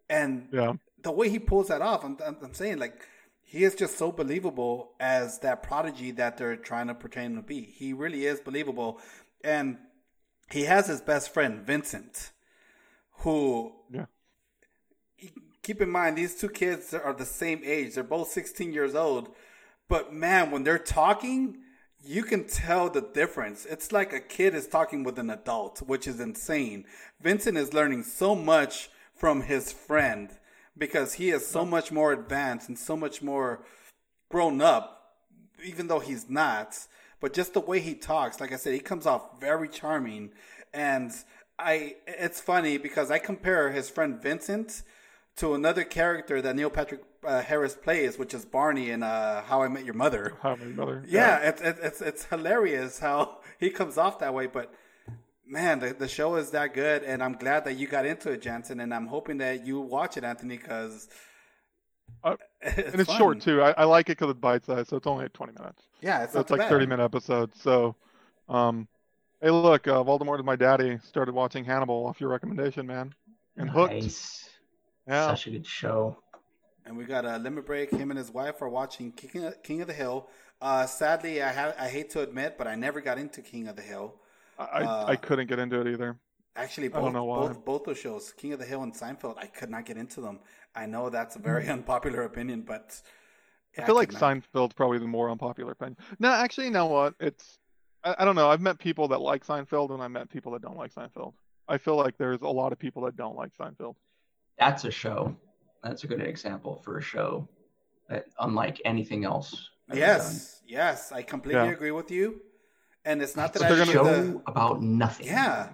and yeah. the way he pulls that off, I'm, I'm saying like he is just so believable as that prodigy that they're trying to him to be. He really is believable, and he has his best friend Vincent, who yeah. Keep in mind these two kids are the same age. They're both 16 years old but man, when they're talking, you can tell the difference. It's like a kid is talking with an adult, which is insane. Vincent is learning so much from his friend because he is so much more advanced and so much more grown up, even though he's not. But just the way he talks, like I said, he comes off very charming. And I, it's funny because I compare his friend Vincent to another character that Neil Patrick uh, Harris plays, which is Barney in uh, How I Met Your Mother. How I Met Your Mother. Yeah, yeah. It's, it's it's hilarious how he comes off that way. But man, the the show is that good, and I'm glad that you got into it, Jansen, and I'm hoping that you watch it, Anthony, because. Uh, it's and it's fun. short too. I, I like it because it's bite sized, so it's only 20 minutes. Yeah, it's, so it's like bad. 30 minute episodes. So, um, hey, look, uh, Voldemort and my daddy started watching Hannibal off your recommendation, man, and nice. hooked. Yeah, such a good show. And we got a limit break. Him and his wife are watching King of, King of the Hill. Uh, sadly, I have I hate to admit, but I never got into King of the Hill. I uh, I couldn't get into it either. Actually, both, both both those shows, King of the Hill and Seinfeld, I could not get into them. I know that's a very mm. unpopular opinion, but I feel I like not. Seinfeld's probably the more unpopular opinion. No, actually, you know what? It's I, I don't know. I've met people that like Seinfeld, and I met people that don't like Seinfeld. I feel like there's a lot of people that don't like Seinfeld. That's a show that's a good example for a show that unlike anything else. Yes, yes, I completely yeah. agree with you. And it's not that It's I a need show to, about nothing. yeah.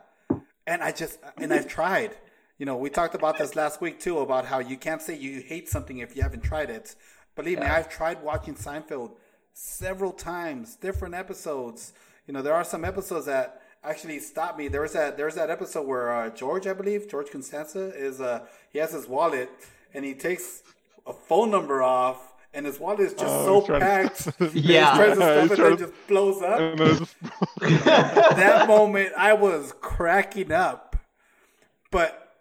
And I just and I've tried. You know, we talked about this last week too about how you can't say you hate something if you haven't tried it. Believe me, I've tried watching Seinfeld several times, different episodes. You know, there are some episodes that actually stopped me. There's that there's that episode where uh, George, I believe, George Constanza is uh he has his wallet and he takes a phone number off and his wallet is just Oh, so he's trying to- packed. that Yeah. He's trying to Yeah, stuff he's it and to- it just blows up And then it's just- that moment I was cracking up. But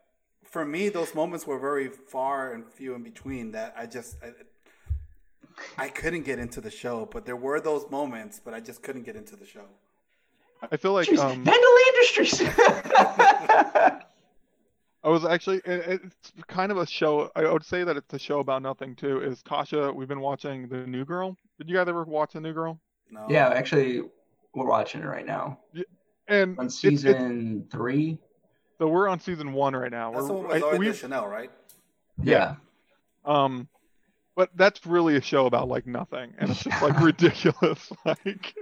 for me, those moments were very far and few in between. That I just I, I couldn't get into the show. But there were those moments, but I just couldn't get into the show. I feel like Jeez, um, Vandelay Industries. I was actually it, it's kind of a show. I would say that it's a show about nothing too. Is Tasha? We've been watching the New Girl. Did you guys ever watch the New Girl? No. yeah, actually, we're watching it right now And on it's- it's- season three. so we're on season one right now. that's We're, one with I- Zooey we- right? Yeah. Um, but that's really a show about like nothing, and it's just like ridiculous. Like,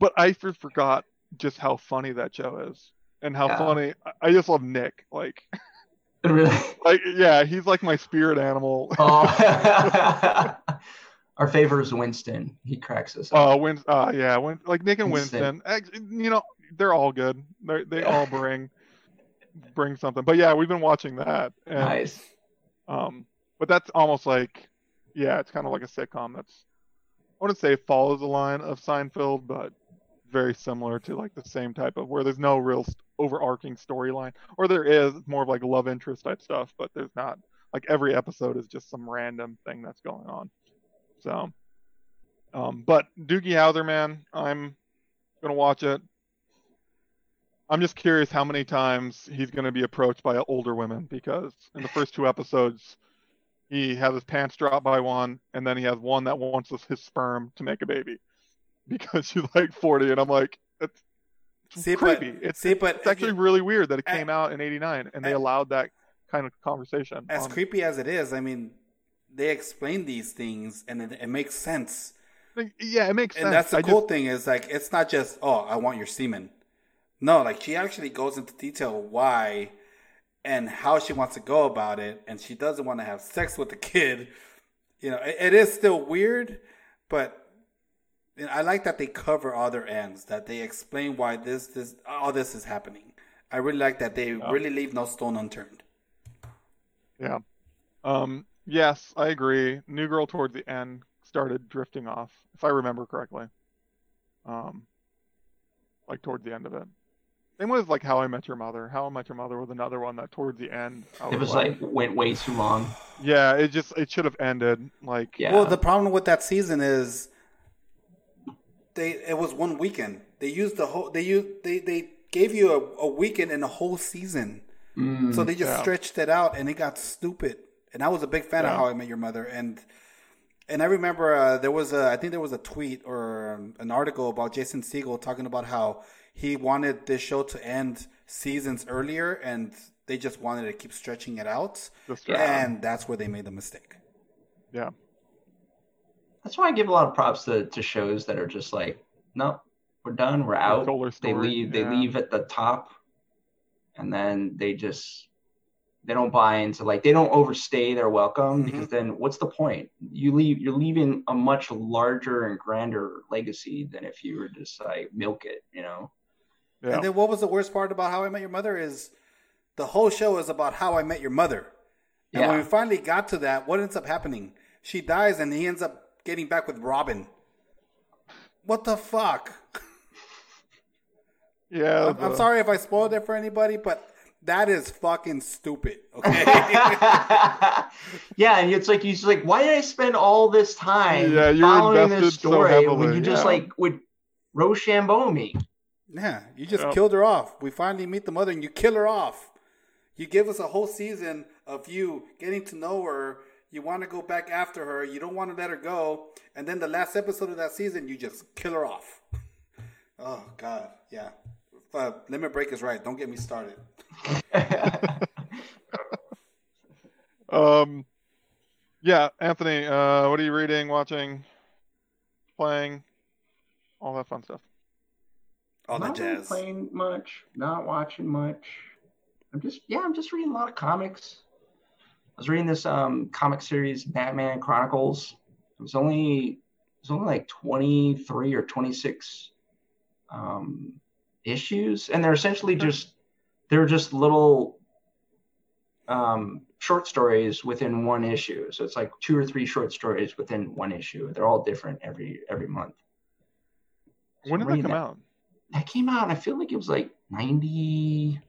but I for- forgot just how funny that show is, and how Yeah. funny. I- just love Nick. Like, Really? like yeah, he's like my spirit animal. Oh. Our favorite is Winston. He cracks us up. Uh, Win, uh, yeah, Win, like Nick and Winston. Winston. You know, they're all good. They they Yeah. all bring bring something. But yeah, we've been watching that. And, nice. Um, but that's almost like, yeah, it's kind of like a sitcom. That's I wouldn't say follows the line of Seinfeld, but very similar to like the same type of where there's no real st- overarching storyline, or there is more of like love interest type stuff, but there's not. Like every episode is just some random thing that's going on. So, um, but Doogie Howser, man, I'm gonna watch it. I'm just curious how many times he's to be approached by older women because in the first two episodes, he has his pants dropped by one, and then he has one that wants his sperm to make a baby because she's like 40, and I'm like, that's it's See, but- creepy. it's, see, but it's actually really weird that it came out in '89 and they I- allowed that kind of conversation. As on- creepy as it is, I mean, they explain these things and it, it makes sense. yeah, it makes sense. And that's the I cool just- thing is like it's not just oh I want your semen. No, like she actually goes into detail why and how she wants to go about it, and she doesn't want to have sex with the kid. You know, it, it is still weird, but you know, I like that they cover other ends, that they explain why this this all this is happening. I really like that they really leave no stone unturned. Yeah. Um, yes, I agree. New Girl towards the end started drifting off, if I remember correctly. Um, like towards the end of it. Same with like How I Met Your Mother. How I Met Your Mother was another one that towards the end. I It was like went way too long. yeah, it just it should have ended. Like Yeah. Well, the problem with that season is they it was one weekend. They used the whole they used they they gave you a, a weekend and a whole season. Mm, So they just Yeah. stretched it out and it got stupid. And I was a big fan of How I Met Your Mother and and I remember uh, there was a I think there was a tweet or um, an article about Jason Segel talking about how he wanted this show to end seasons earlier and they just wanted to keep stretching it out. just And that's where they made the mistake. yeah. That's why I give a lot of props to, to shows that are just like, no, we're done, we're out. Solar They Story, leave they yeah. leave at the top and then they just they don't buy into like they don't overstay their welcome Mhm. because then what's the point? You leave you're leaving a much larger and grander legacy than if you were just like milk it, you know? Yeah. And then what was the worst part about How I Met Your Mother is the whole show is about how I met your mother. And when we finally got to that, what ends up happening? She dies and he ends up getting back with Robin. What the fuck? yeah. I'm, I'm sorry if I spoiled it for anybody, but that is fucking stupid. Okay. yeah, and it's like he's like, why did I spend all this time Yeah, you're following this invested so story when you just yeah. like would Rochambeau me? yeah, you just Yeah. killed her off. We finally meet the mother and you kill her off. You give us a whole season of you getting to know her. You want to go back after her. You don't want to let her go. And then the last episode of that season, you just kill her off. Oh, God. Yeah. Uh, Limit Break is right. Don't get me started. Um, yeah, Anthony, uh, what are you reading, watching, playing, all that fun stuff? all that not jazz. Really playing much, not watching much. I'm just yeah, I'm just reading a lot of comics. I was reading this um comic series Batman Chronicles. It was only it was only like 23 or 26 um issues and they're essentially just they're just little um short stories within one issue. So it's like two or three short stories within one issue. They're all different every every month. So when did that come that. out? That came out. I feel like it was like ninety.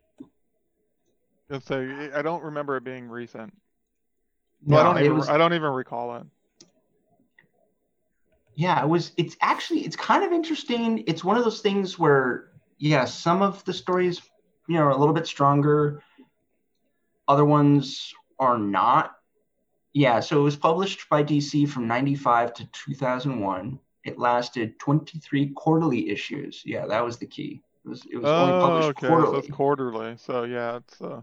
Let's say I don't remember it being recent. No, I don't even. Was, I don't even recall it. Yeah, it was. It's actually. It's kind of interesting. It's one of those things where, yeah, some of the stories, you know, are a little bit stronger. Other ones are not. Yeah, so it was published by DC from 95 to 2001. It lasted 23 quarterly issues. Yeah, that was the key. It was, it was oh, only published okay. quarterly. So quarterly. So yeah, it's uh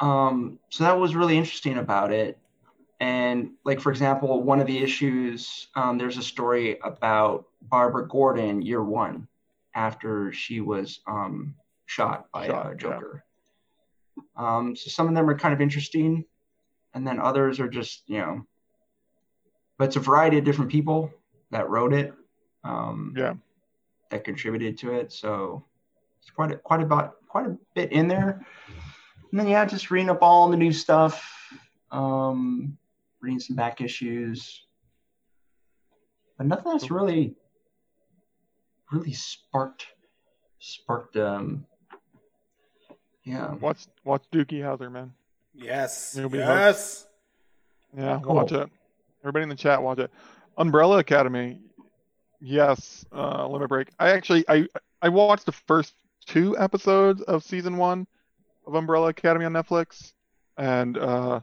um so that was really interesting about it. And like for example, one of the issues, um, there's a story about Barbara Gordon year one after she was um shot by shot, uh, Joker. Yeah. Um, so some of them are kind of interesting and then others are just you know but it's a variety of different people that wrote it um yeah that contributed to it so it's quite a quite a quite a bit in there and then yeah just reading up all the new stuff um reading some back issues but nothing that's really really sparked sparked um yeah watch watch doogie howser man Yes. yes. Yeah, cool. watch it. Everybody in the chat, watch it. Umbrella Academy. Yes. Uh, limit break. I actually I I watched the first two episodes of season one of Umbrella Academy on Netflix, and uh,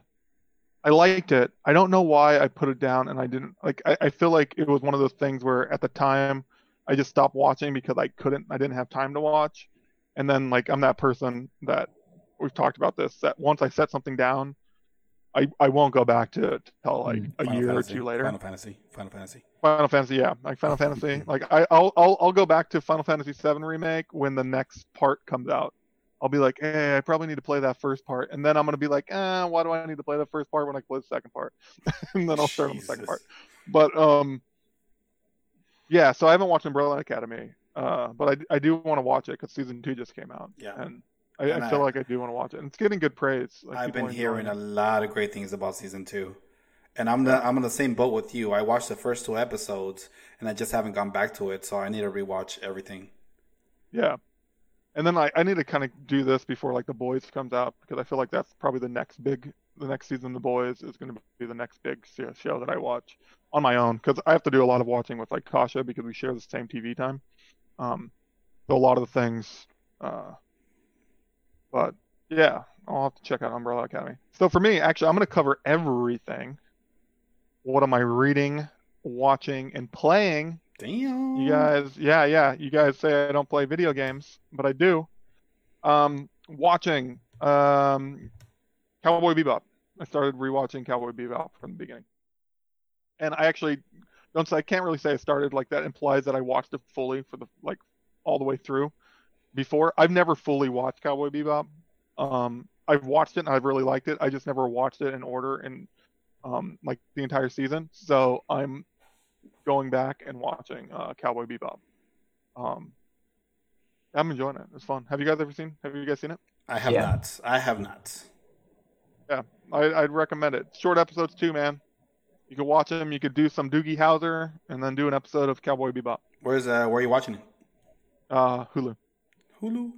I liked it. I don't know why I put it down, and I didn't like. I, I feel like it was one of those things where at the time I just stopped watching because I couldn't. I didn't have time to watch, and then like I'm that person that we've talked about this that once I set something down, I, I won't go back to it till like mm, a Final year Fantasy, or two later. Final Fantasy, Final Fantasy, Final Fantasy, yeah, like Final Fantasy. Like I, I'll, I'll I'll go back to Final Fantasy VII remake when the next part comes out. I'll be like, hey, I probably need to play that first part, and then I'm gonna be like, eh, why do I need to play the first part when I play the second part? and then I'll start on the second part. But um, yeah. So I haven't watched Umbrella Academy, uh, but I, I do want to watch it because season two just came out. Yeah. And I, I feel I, like I do want to watch it. And it's getting good praise. Like I've been hearing a lot of great things about season two, and I'm the I'm in the same boat with you. I watched the first two episodes, and I just haven't gone back to it, so I need to rewatch everything. Yeah, and then I, I need to kind of do this before like the boys comes out because I feel like that's probably the next big the next season the boys is going to be the next big show that I watch on my own because I have to do a lot of watching with like Kasha because we share the same TV time. Um, so a lot of the things uh, but yeah, I'll have to check out Umbrella Academy. So for me, actually, I'm going to cover everything. What am I reading, watching, and playing? Damn. You guys, yeah, yeah. You guys say I don't play video games, but I do. Um, watching um, Cowboy Bebop. I started rewatching Cowboy Bebop from the beginning, and I actually don't say I can't really say I started like that implies that I watched it fully for the like all the way through before. I've never fully watched Cowboy Bebop. Um, I've watched it and I've really liked it. I just never watched it in order and um, like the entire season. So I'm going back and watching uh, Cowboy Bebop. Um, I'm enjoying it. It's fun. Have you guys ever seen? Have you guys seen it? I have yeah. not. I have not. Yeah, I, would recommend it. Short episodes too, man. You could watch them. You could do some Doogie Howser and then do an episode of Cowboy Bebop. Where's uh? Where are you watching it? Uh, Hulu. Hulu.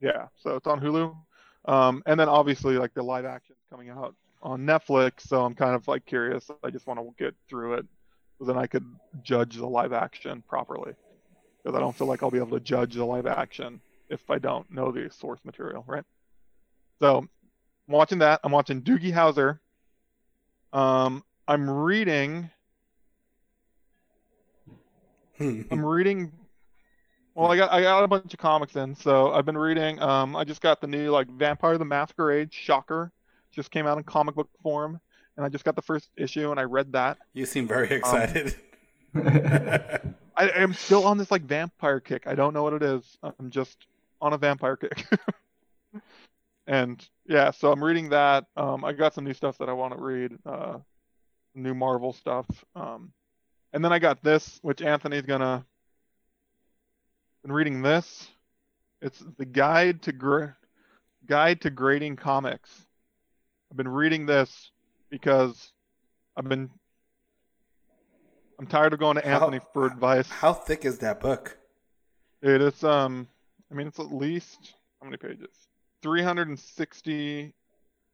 Yeah, so it's on Hulu. Um, and then obviously like the live action coming out on Netflix, so I'm kind of like curious. I just want to get through it, so then I could judge the live action properly. Because I don't feel like I'll be able to judge the live action if I don't know the source material, right? So I'm watching that. I'm watching Doogie Howser. Um, I'm reading. I'm reading well, I got I got a bunch of comics in, so I've been reading. Um, I just got the new like Vampire the Masquerade Shocker, just came out in comic book form, and I just got the first issue and I read that. You seem very um, excited. Um, I am still on this like vampire kick. I don't know what it is. I'm just on a vampire kick. and yeah, so I'm reading that. Um, I got some new stuff that I want to read. Uh, new Marvel stuff. Um, and then I got this, which Anthony's gonna. Been reading this. It's the guide to gra- guide to grading comics. I've been reading this because I've been I'm tired of going to Anthony how, for advice. How thick is that book? It is um I mean it's at least how many pages? 360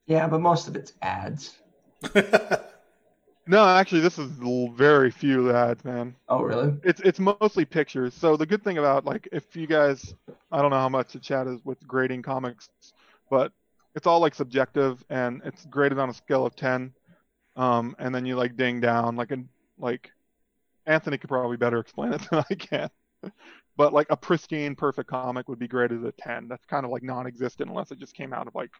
Yeah, but most of it's ads. no, actually this is very few ads, man. Oh, really? It's it's mostly pictures. So the good thing about like if you guys I don't know how much the chat is with grading comics, but it's all like subjective and it's graded on a scale of 10 um, and then you like ding down like a like Anthony could probably better explain it than I can. but like a pristine, perfect comic would be graded a 10. That's kind of like non-existent unless it just came out of like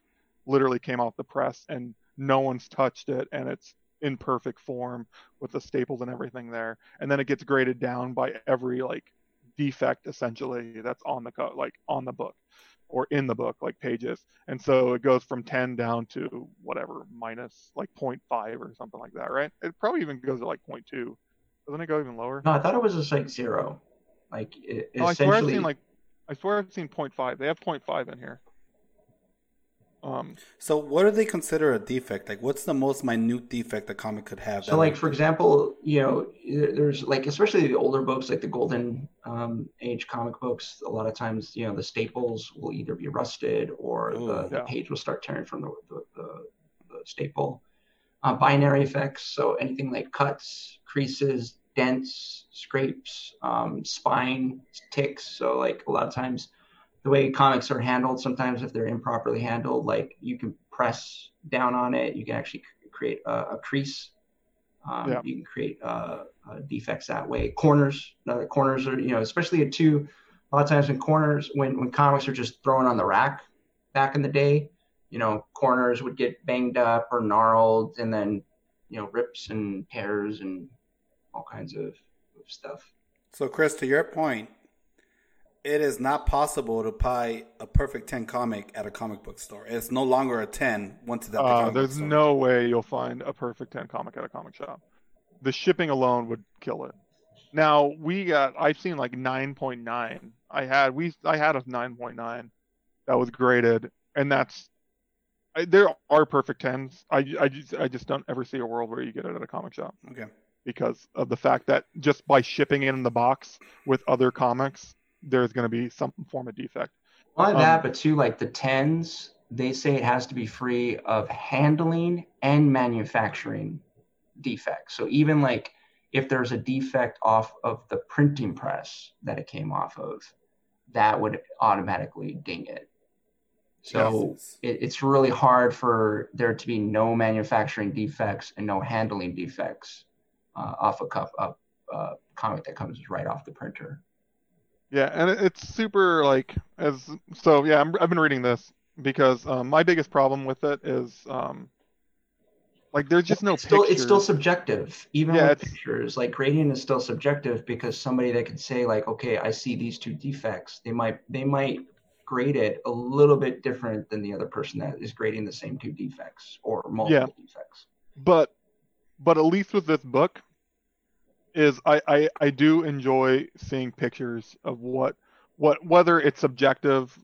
literally came off the press and no one's touched it and it's in perfect form with the staples and everything there. And then it gets graded down by every like defect essentially that's on the co- like on the book or in the book like pages and so it goes from 10 down to whatever minus like 0.5 or something like that right it probably even goes to like 0.2 doesn't it go even lower? No, I thought it was just like zero. Like it, no, I swear I've seen like I swear I've seen 0.5. They have 0.5 in here. Um, so what do they consider a defect? Like, what's the most minute defect a comic could have? So, like for example, you know, there's like especially the older books, like the golden um, age comic books. A lot of times, you know, the staples will either be rusted or Ooh, the, yeah. the, page will start tearing from the the, the, the staple. Uh, bindery defects, so anything like cuts, creases, dents, scrapes, um, spine ticks. So like a lot of times, the way comics are handled, sometimes if they're improperly handled, like you can press down on it, you can actually create a, a crease. Um, yeah. You can create uh, uh, defects that way. Corners, uh, corners are you know especially at two. A lot of times in corners, when when comics are just thrown on the rack back in the day, you know corners would get banged up or gnarled, and then you know rips and tears and all kinds of, of stuff. So, Chris, to your point, it is not possible to buy a perfect 10 comic at a comic book store. It's no longer a 10 once it's at the uh, There's no way you'll find a perfect 10 comic at a comic shop. The shipping alone would kill it. Now, we got I've seen like 9.9. I had we I had a 9.9 that was graded and that's I, there are perfect 10s. I, I just I just don't ever see a world where you get it at a comic shop. Okay because of the fact that just by shipping it in the box with other comics, there's going to be some form of defect. Not um, that, but too, like the tens, they say it has to be free of handling and manufacturing defects. So even like if there's a defect off of the printing press that it came off of, that would automatically ding it. So yes. it, it's really hard for there to be no manufacturing defects and no handling defects uh, off a cup up uh, comic that comes right off the printer. Yeah, and it's super like as so. Yeah, i have been reading this because um, my biggest problem with it is um, like there's just no. It's still, it's still subjective, even yeah, with pictures. Like grading is still subjective because somebody that could say like, okay, I see these two defects. They might they might grade it a little bit different than the other person that is grading the same two defects or multiple yeah. defects. But but at least with this book, is I, I I do enjoy seeing pictures of what what whether it's subjective,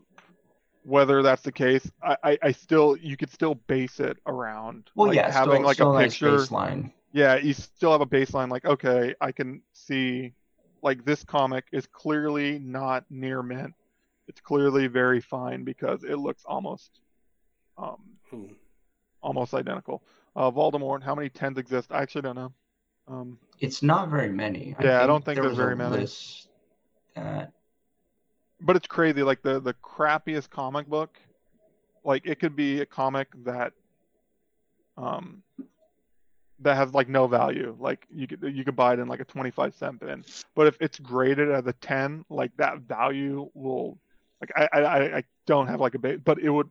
whether that's the case. I, I, I still you could still base it around well like, yeah having still, like still a picture nice baseline. Yeah, you still have a baseline like okay, I can see like this comic is clearly not near mint. It's clearly very fine because it looks almost um hmm. almost identical. Uh, Voldemort, how many tens exist? I actually don't know. Um, it's not very many. Yeah, I, I don't think there there's very many. That... But it's crazy. Like the the crappiest comic book, like it could be a comic that, um, that has like no value. Like you could you could buy it in like a 25 cent bin. But if it's graded as a 10, like that value will, like I I I don't have like a base, but it would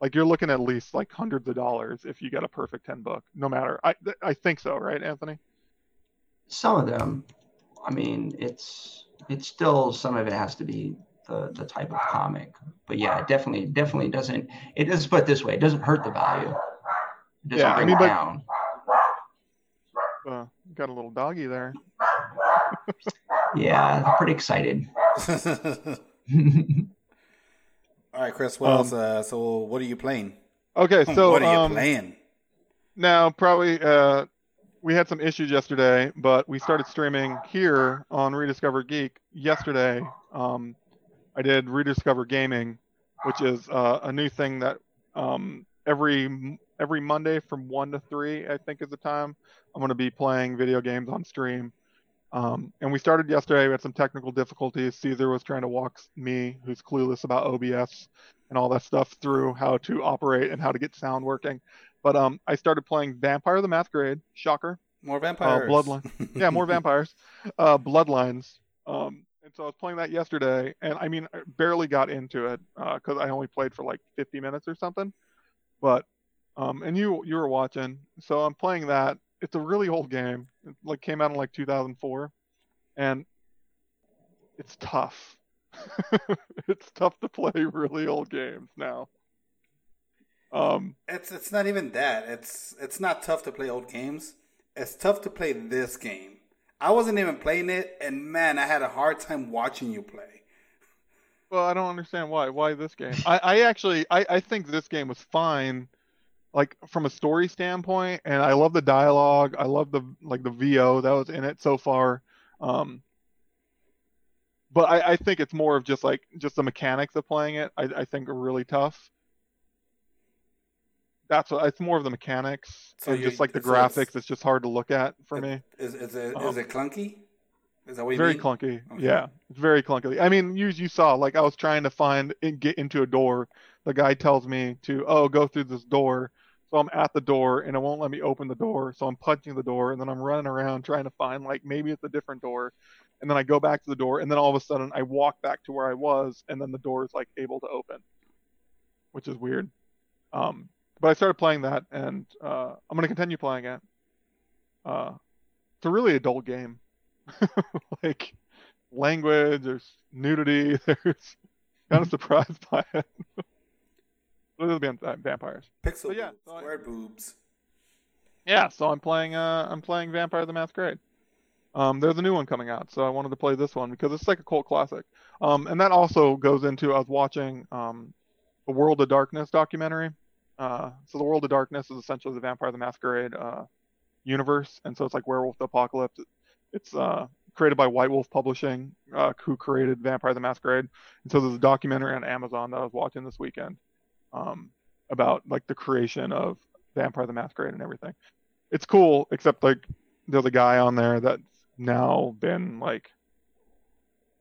like you're looking at least like hundreds of dollars if you get a perfect 10 book no matter i i think so right anthony some of them I mean, it's it's still some of it has to be the the type of comic. But yeah, it definitely definitely doesn't. It does put this way. It doesn't hurt the value. It doesn't Yeah, I bring mean, it but- down. Uh, got a little doggy there. Yeah, I'm pretty excited. All right, Chris. What Um, else? Uh, so, what are you playing? Okay, so what are you um, playing? now probably uh, we had some issues yesterday, but we started streaming here on Rediscover Geek yesterday. Um, I did Rediscover Gaming, which is uh, a new thing that um, every every Monday from one to three, I think, is the time I'm going to be playing video games on stream. Um, and we started yesterday. We had some technical difficulties. Caesar was trying to walk me, who's clueless about OBS and all that stuff, through how to operate and how to get sound working. But um, I started playing Vampire the Masquerade. Shocker. More vampires. Bloodline. Yeah, more vampires. Uh, Bloodlines. Um, and so I was playing that yesterday, and I mean, I barely got into it because I only played for like 50 minutes or something. But um, and you you were watching, so I'm playing that. It's a really old game. It like came out in like 2004, and it's tough. it's tough to play really old games now. Um, It's it's not even that. It's it's not tough to play old games. It's tough to play this game. I wasn't even playing it, and man, I had a hard time watching you play. Well, I don't understand why. Why this game? I, I actually I, I think this game was fine, like from a story standpoint, and I love the dialogue. I love the like the VO that was in it so far. Um, but I, I think it's more of just like just the mechanics of playing it. I, I think are really tough. That's what it's more of the mechanics So and just like the so graphics. It's just hard to look at for me. Is is it is Um, it clunky? Is that what you very mean? clunky. Okay. Yeah, it's very clunky. I mean, you you saw like I was trying to find and get into a door. The guy tells me to oh go through this door. So I'm at the door and it won't let me open the door. So I'm punching the door and then I'm running around trying to find like maybe it's a different door. And then I go back to the door and then all of a sudden I walk back to where I was and then the door is like able to open, which is weird. Um, but I started playing that and uh, I'm gonna continue playing it. Uh, it's a really adult game. like language, there's nudity, there's kind of surprised by it. Those are the vampires. Pixel So, yeah, boobs, so I- square boobs. Yeah, so I'm playing uh I'm playing Vampire the Masquerade. Um there's a new one coming out, so I wanted to play this one because it's like a cult classic. Um and that also goes into I was watching um the World of Darkness documentary. Uh so the World of Darkness is essentially the Vampire the Masquerade uh universe and so it's like Werewolf the Apocalypse. It's uh created by White Wolf Publishing, uh who created Vampire the Masquerade. And so there's a documentary on Amazon that I was watching this weekend um about like the creation of Vampire the Masquerade and everything it's cool, except like there's a guy on there that's now been like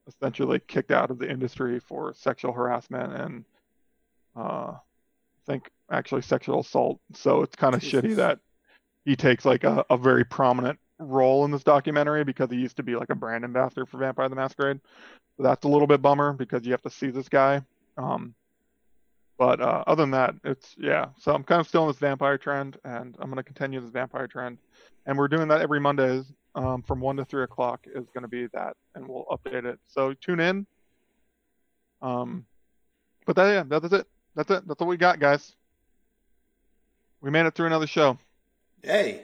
essentially kicked out of the industry for sexual harassment and uh I think actually sexual assault. So it's kind of shitty that he takes like a, a very prominent role in this documentary because he used to be like a brand ambassador for Vampire the Masquerade. So that's a little bit bummer because you have to see this guy. Um but uh, other than that, it's yeah. So I'm kind of still in this vampire trend, and I'm going to continue this vampire trend. And we're doing that every Mondays um, from one to three o'clock is going to be that, and we'll update it. So tune in. Um, but that yeah, that's it. That's it. That's all we got, guys. We made it through another show. Hey,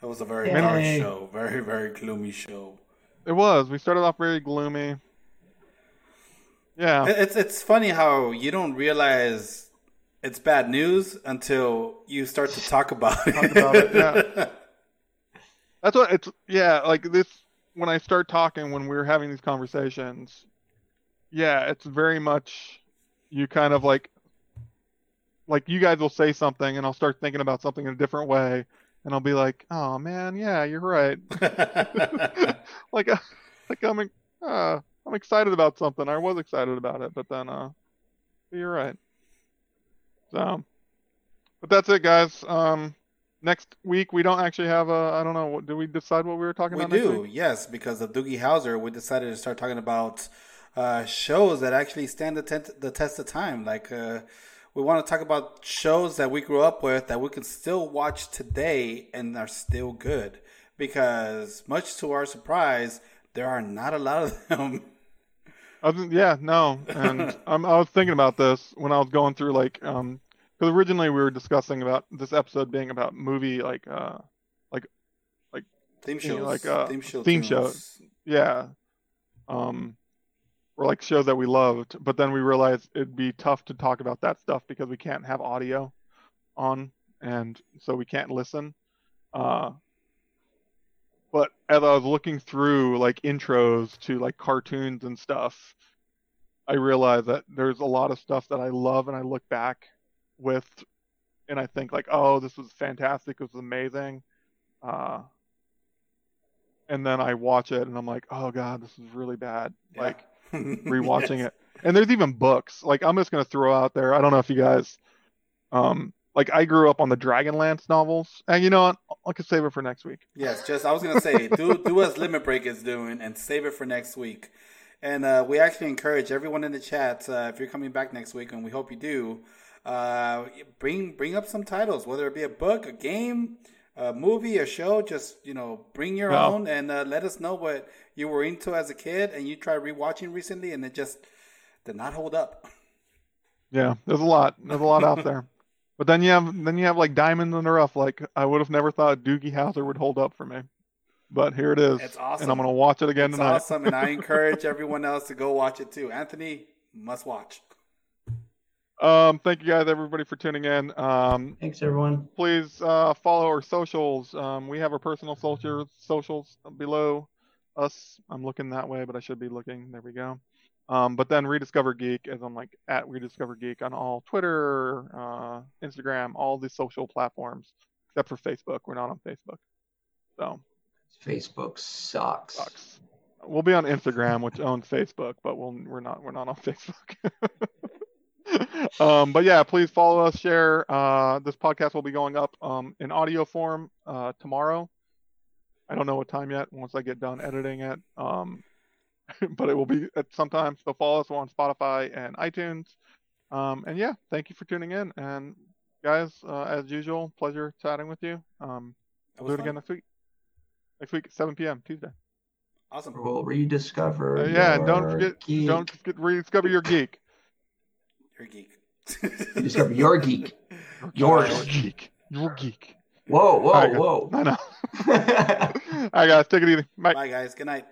that was a very Yay. dark show. Very very gloomy show. It was. We started off very gloomy. Yeah. It's it's funny how you don't realize it's bad news until you start to talk about it. Talk about it, yeah. That's what it's yeah, like this when I start talking when we're having these conversations, yeah, it's very much you kind of like like you guys will say something and I'll start thinking about something in a different way and I'll be like, "Oh man, yeah, you're right." like like I'm uh, I'm excited about something. I was excited about it, but then uh you're right. So but that's it guys. Um next week we don't actually have a I don't know, what did we decide what we were talking we about next do, yes, because of Doogie Howser, we decided to start talking about uh, shows that actually stand the, tent- the test of time. Like, uh, we want to talk about shows that we grew up with that we can still watch today and are still good. Because, much to our surprise, there are not a lot of them. yeah, no, and um, I was thinking about this when I was going through like, um, because originally we were discussing about this episode being about movie like, uh, like, like theme shows, you know, like uh, theme, show theme shows, yeah, um, or like shows that we loved, but then we realized it'd be tough to talk about that stuff because we can't have audio on, and so we can't listen. Uh, as I was looking through like intros to like cartoons and stuff, I realized that there's a lot of stuff that I love and I look back with and I think like, oh, this was fantastic, it was amazing. Uh, and then I watch it and I'm like, oh god, this is really bad. Yeah. Like rewatching yes. it. And there's even books. Like I'm just gonna throw out there. I don't know if you guys um like I grew up on the Dragonlance novels, and you know what? I could save it for next week. Yes, just I was gonna say, do do as Limit Break is doing, and save it for next week. And uh, we actually encourage everyone in the chat uh, if you're coming back next week, and we hope you do. Uh, bring bring up some titles, whether it be a book, a game, a movie, a show. Just you know, bring your own, and uh, let us know what you were into as a kid, and you tried rewatching recently, and it just did not hold up. Yeah, there's a lot. There's a lot out there. But then you have then you have like diamonds in the rough. Like I would have never thought Doogie Howser would hold up for me, but here it is. It's awesome, and I'm gonna watch it again it's tonight. Awesome, and I encourage everyone else to go watch it too. Anthony must watch. Um, thank you guys, everybody, for tuning in. Um, Thanks, everyone. Please uh, follow our socials. Um, we have our personal socials socials below us. I'm looking that way, but I should be looking. There we go. Um, but then Rediscover Geek, as I'm like at Rediscover Geek on all Twitter, uh, Instagram, all the social platforms, except for Facebook. We're not on Facebook. So Facebook sucks. Sucks. We'll be on Instagram, which owns Facebook, but we'll, we're not we're not on Facebook. um, but yeah, please follow us, share. Uh, this podcast will be going up um, in audio form uh, tomorrow. I don't know what time yet. Once I get done editing it, um, but it will be at some time. So follow us on Spotify and iTunes. Um, and yeah, thank you for tuning in. And guys, uh, as usual, pleasure chatting with you. Um, we'll do it fun. again next week. Next week, 7 p.m. Tuesday. Awesome. We'll rediscover. Uh, yeah, and don't forget, geek. don't forget rediscover your geek. Your geek. rediscover your geek. Yours. Your geek. Your geek. Whoa, whoa, right, whoa. I know. All right, guys, take it easy. Bye. Bye, guys. Good night.